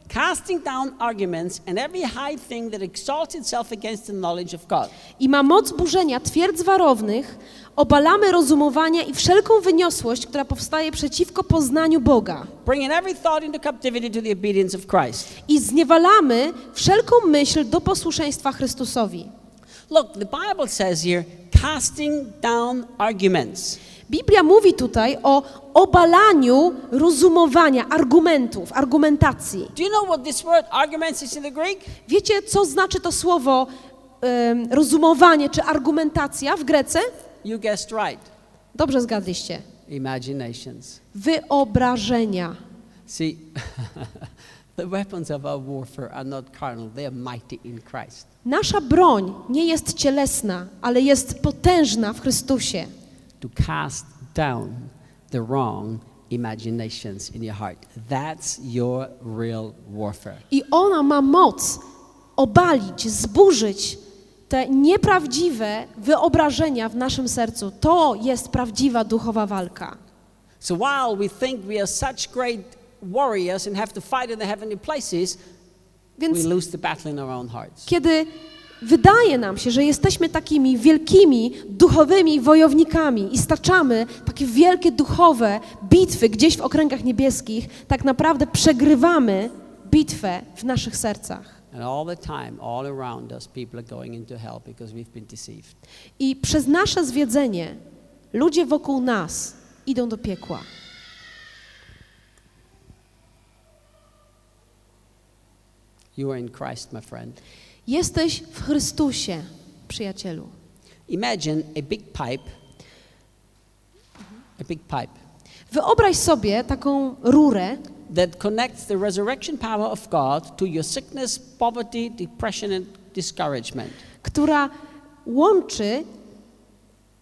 Casting down arguments and every high thing that exalts itself against the knowledge of God. I ma moc burzenia twierdz warownych, obalamy rozumowania i wszelką wyniosłość, która powstaje przeciwko poznaniu Boga. Bringing every thought into captivity to the obedience of Christ. I zniewalamy wszelką myśl do posłuszeństwa Chrystusowi. Look, the Bible says here, casting down arguments. Biblia mówi tutaj o obalaniu rozumowania, argumentów, argumentacji. Do you know what this word arguments is in the Greek? Wiecie, co znaczy to słowo em, rozumowanie czy argumentacja w Grece? You guessed right. Dobrze zgadliście. Imaginations. Wyobrażenia. See, the weapons of our warfare are not carnal, they are mighty in Christ. Nasza broń nie jest cielesna, ale jest potężna w Chrystusie. To cast down the wrong imaginations in your heart. That's your real warfare. I ona ma moc obalić, zburzyć te nieprawdziwe wyobrażenia w naszym sercu. To jest prawdziwa duchowa walka. So while we think we are such great warriors and have to fight in the heavenly places, Więc we lose the battle in our own hearts. kiedy wydaje nam się, że jesteśmy takimi wielkimi duchowymi wojownikami i staczamy takie wielkie duchowe bitwy gdzieś w okręgach niebieskich, tak naprawdę przegrywamy bitwę w naszych sercach. I przez nasze zwiedzenie ludzie wokół nas idą do piekła. You are in Christ, my friend. Jesteś w Chrystusie, przyjacielu. Imagine a big pipe, a big pipe Wyobraź sobie taką rurę, that connects the resurrection power of God to your sickness, poverty, depression, and discouragement. która łączy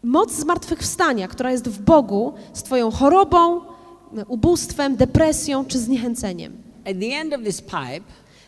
moc zmartwychwstania, która jest w Bogu, z Twoją chorobą, ubóstwem, depresją czy zniechęceniem. At the end of this pipe,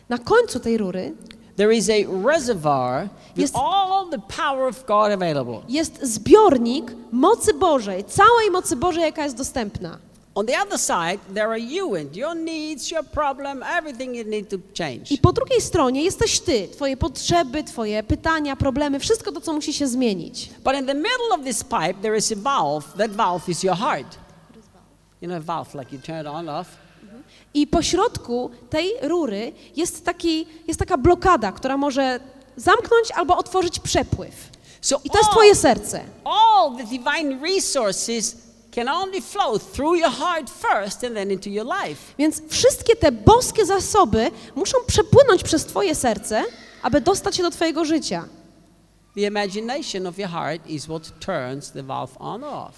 Na końcu tej rury there is a reservoir with Jest- all the power of God available. jest zbiornik mocy Bożej, całej mocy Bożej, jaka jest dostępna. On the other side, there are you and your needs, your problem, everything you need to change. I po drugiej stronie jesteś Ty, Twoje potrzeby, Twoje pytania, problemy, wszystko to, co musi się zmienić. But in the middle of this pipe, there is a valve. That valve is your heart. You know, a valve, like you turn it on, off. I po środku tej rury jest, taki, jest taka blokada, która może zamknąć albo otworzyć przepływ. So I to jest all, Twoje serce. all the divine resources can only flow through your heart first and then into your life. Więc wszystkie te boskie zasoby muszą przepłynąć przez Twoje serce, aby dostać się do Twojego życia.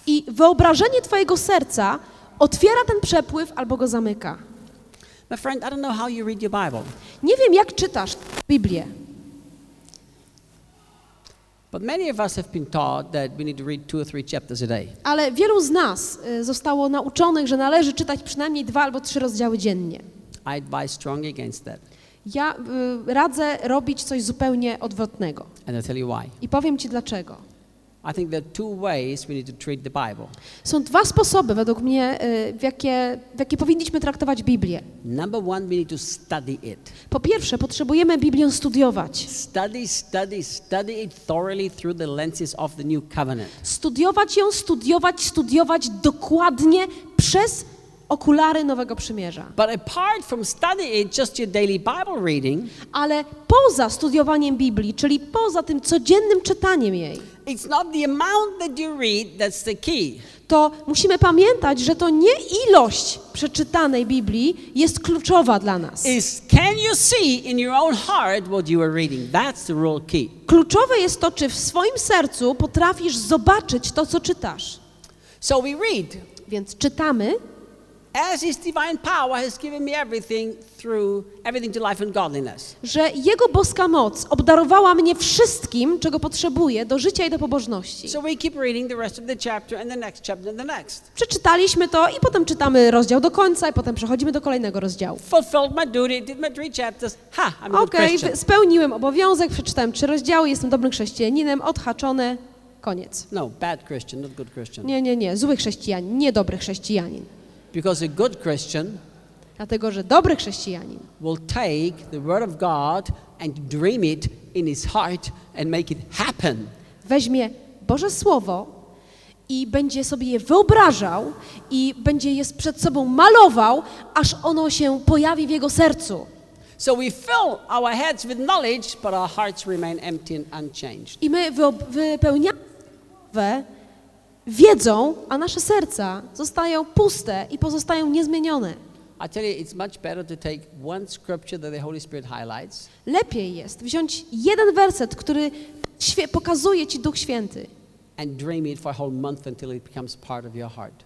I wyobrażenie Twojego serca otwiera ten przepływ albo go zamyka. My friend, I don't know how you read your Bible, Nie wiem, jak czytasz Biblię, But many of us have been taught that we need to read two or three chapters a day. Ale wielu z nas y, zostało nauczonych, że należy czytać przynajmniej dwa albo trzy rozdziały dziennie. I advise strongly against that. Ja y, radzę robić coś zupełnie odwrotnego. And I'll tell you why. I powiem Ci dlaczego. Są dwa sposoby według mnie, y, w jakie, w jakie powinniśmy traktować Biblię. Number one, we need to study it. Po pierwsze, potrzebujemy Biblię studiować. Study, study, study it thoroughly through the lenses of the new covenant. Studiować ją, studiować, studiować dokładnie przez okulary Nowego Przymierza. But apart from studying it, just your daily Bible reading, Ale poza studiowaniem Biblii, czyli poza tym codziennym czytaniem jej, it's not the amount that you read that's the key. to musimy pamiętać, że to nie ilość przeczytanej Biblii jest kluczowa dla nas. Is can you see in your own heart what you are reading? That's the real key. Kluczowe jest to, czy w swoim sercu potrafisz zobaczyć to, co czytasz. So we read, Więc czytamy, as His divine power has given me everything through everything to life and godliness. że Jego boska moc obdarowała mnie wszystkim, czego potrzebuję do życia i do pobożności. So we keep reading the rest of the chapter and the next chapter and the next. Przeczytaliśmy to i potem czytamy rozdział do końca i potem przechodzimy do kolejnego rozdziału. Fulfilled my duty, did my three chapters. Ha, I'm a good spełniłem obowiązek, przeczytałem trzy rozdziały, jestem dobrym chrześcijaninem, odhaczone, koniec. No, bad Christian, not good Christian. Nie, nie, nie, zły chrześcijanin, niedobry chrześcijanin. Because a good Christian Dlatego, że dobry chrześcijanin will take the Word of God and dream it in his heart and make it happen. weźmie Boże Słowo i będzie sobie je wyobrażał i będzie je przed sobą malował, aż ono się pojawi w jego sercu. So we fill our heads with knowledge, but our hearts remain empty and unchanged. I my wypełniamy wiedzą, a nasze serca zostają puste i pozostają niezmienione. Lepiej jest wziąć jeden werset, który pokazuje Ci Duch Święty.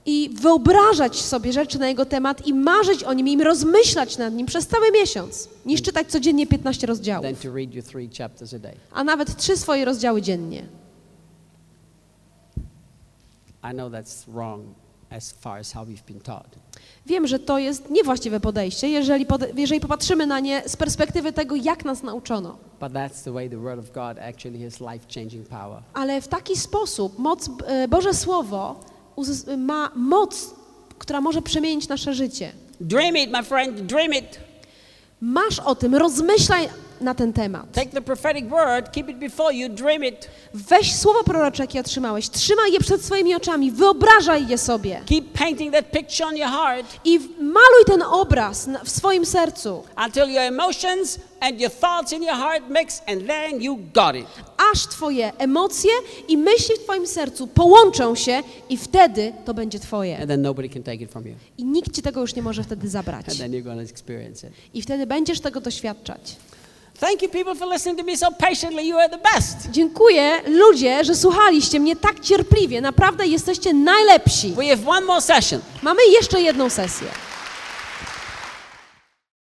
i wyobrażać sobie rzeczy na jego temat i marzyć o nim i rozmyślać nad nim przez cały miesiąc, niż czytać codziennie 15 rozdziałów, a nawet trzy swoje rozdziały dziennie. I know that's wrong as far as how we've been taught. Wiem, że to jest niewłaściwe podejście, jeżeli, pode- jeżeli popatrzymy na nie z perspektywy tego, jak nas nauczono. Ale w taki sposób moc, e, Boże Słowo ma moc, która może przemienić nasze życie. Dream it, my friend, dream it. Masz o tym, rozmyślaj na ten temat. Take the prophetic word, keep it before you, dream it. Weź słowo prorocze, jakie otrzymałeś, trzymaj je przed swoimi oczami, wyobrażaj je sobie Keep painting that picture on your heart i maluj ten obraz w swoim sercu, until your emotions and your thoughts in your heart mix, and then you got it. aż twoje emocje i myśli w twoim sercu połączą się i wtedy to będzie twoje. And then nobody can take it from you. I nikt ci tego już nie może wtedy zabrać. And then you're to experience it. I wtedy będziesz tego doświadczać. Thank you, people, for listening to me so patiently. You are the best. Dziękuję ludzie, że słuchaliście mnie tak cierpliwie. Naprawdę jesteście najlepsi. We have one more session. Mamy jeszcze jedną sesję.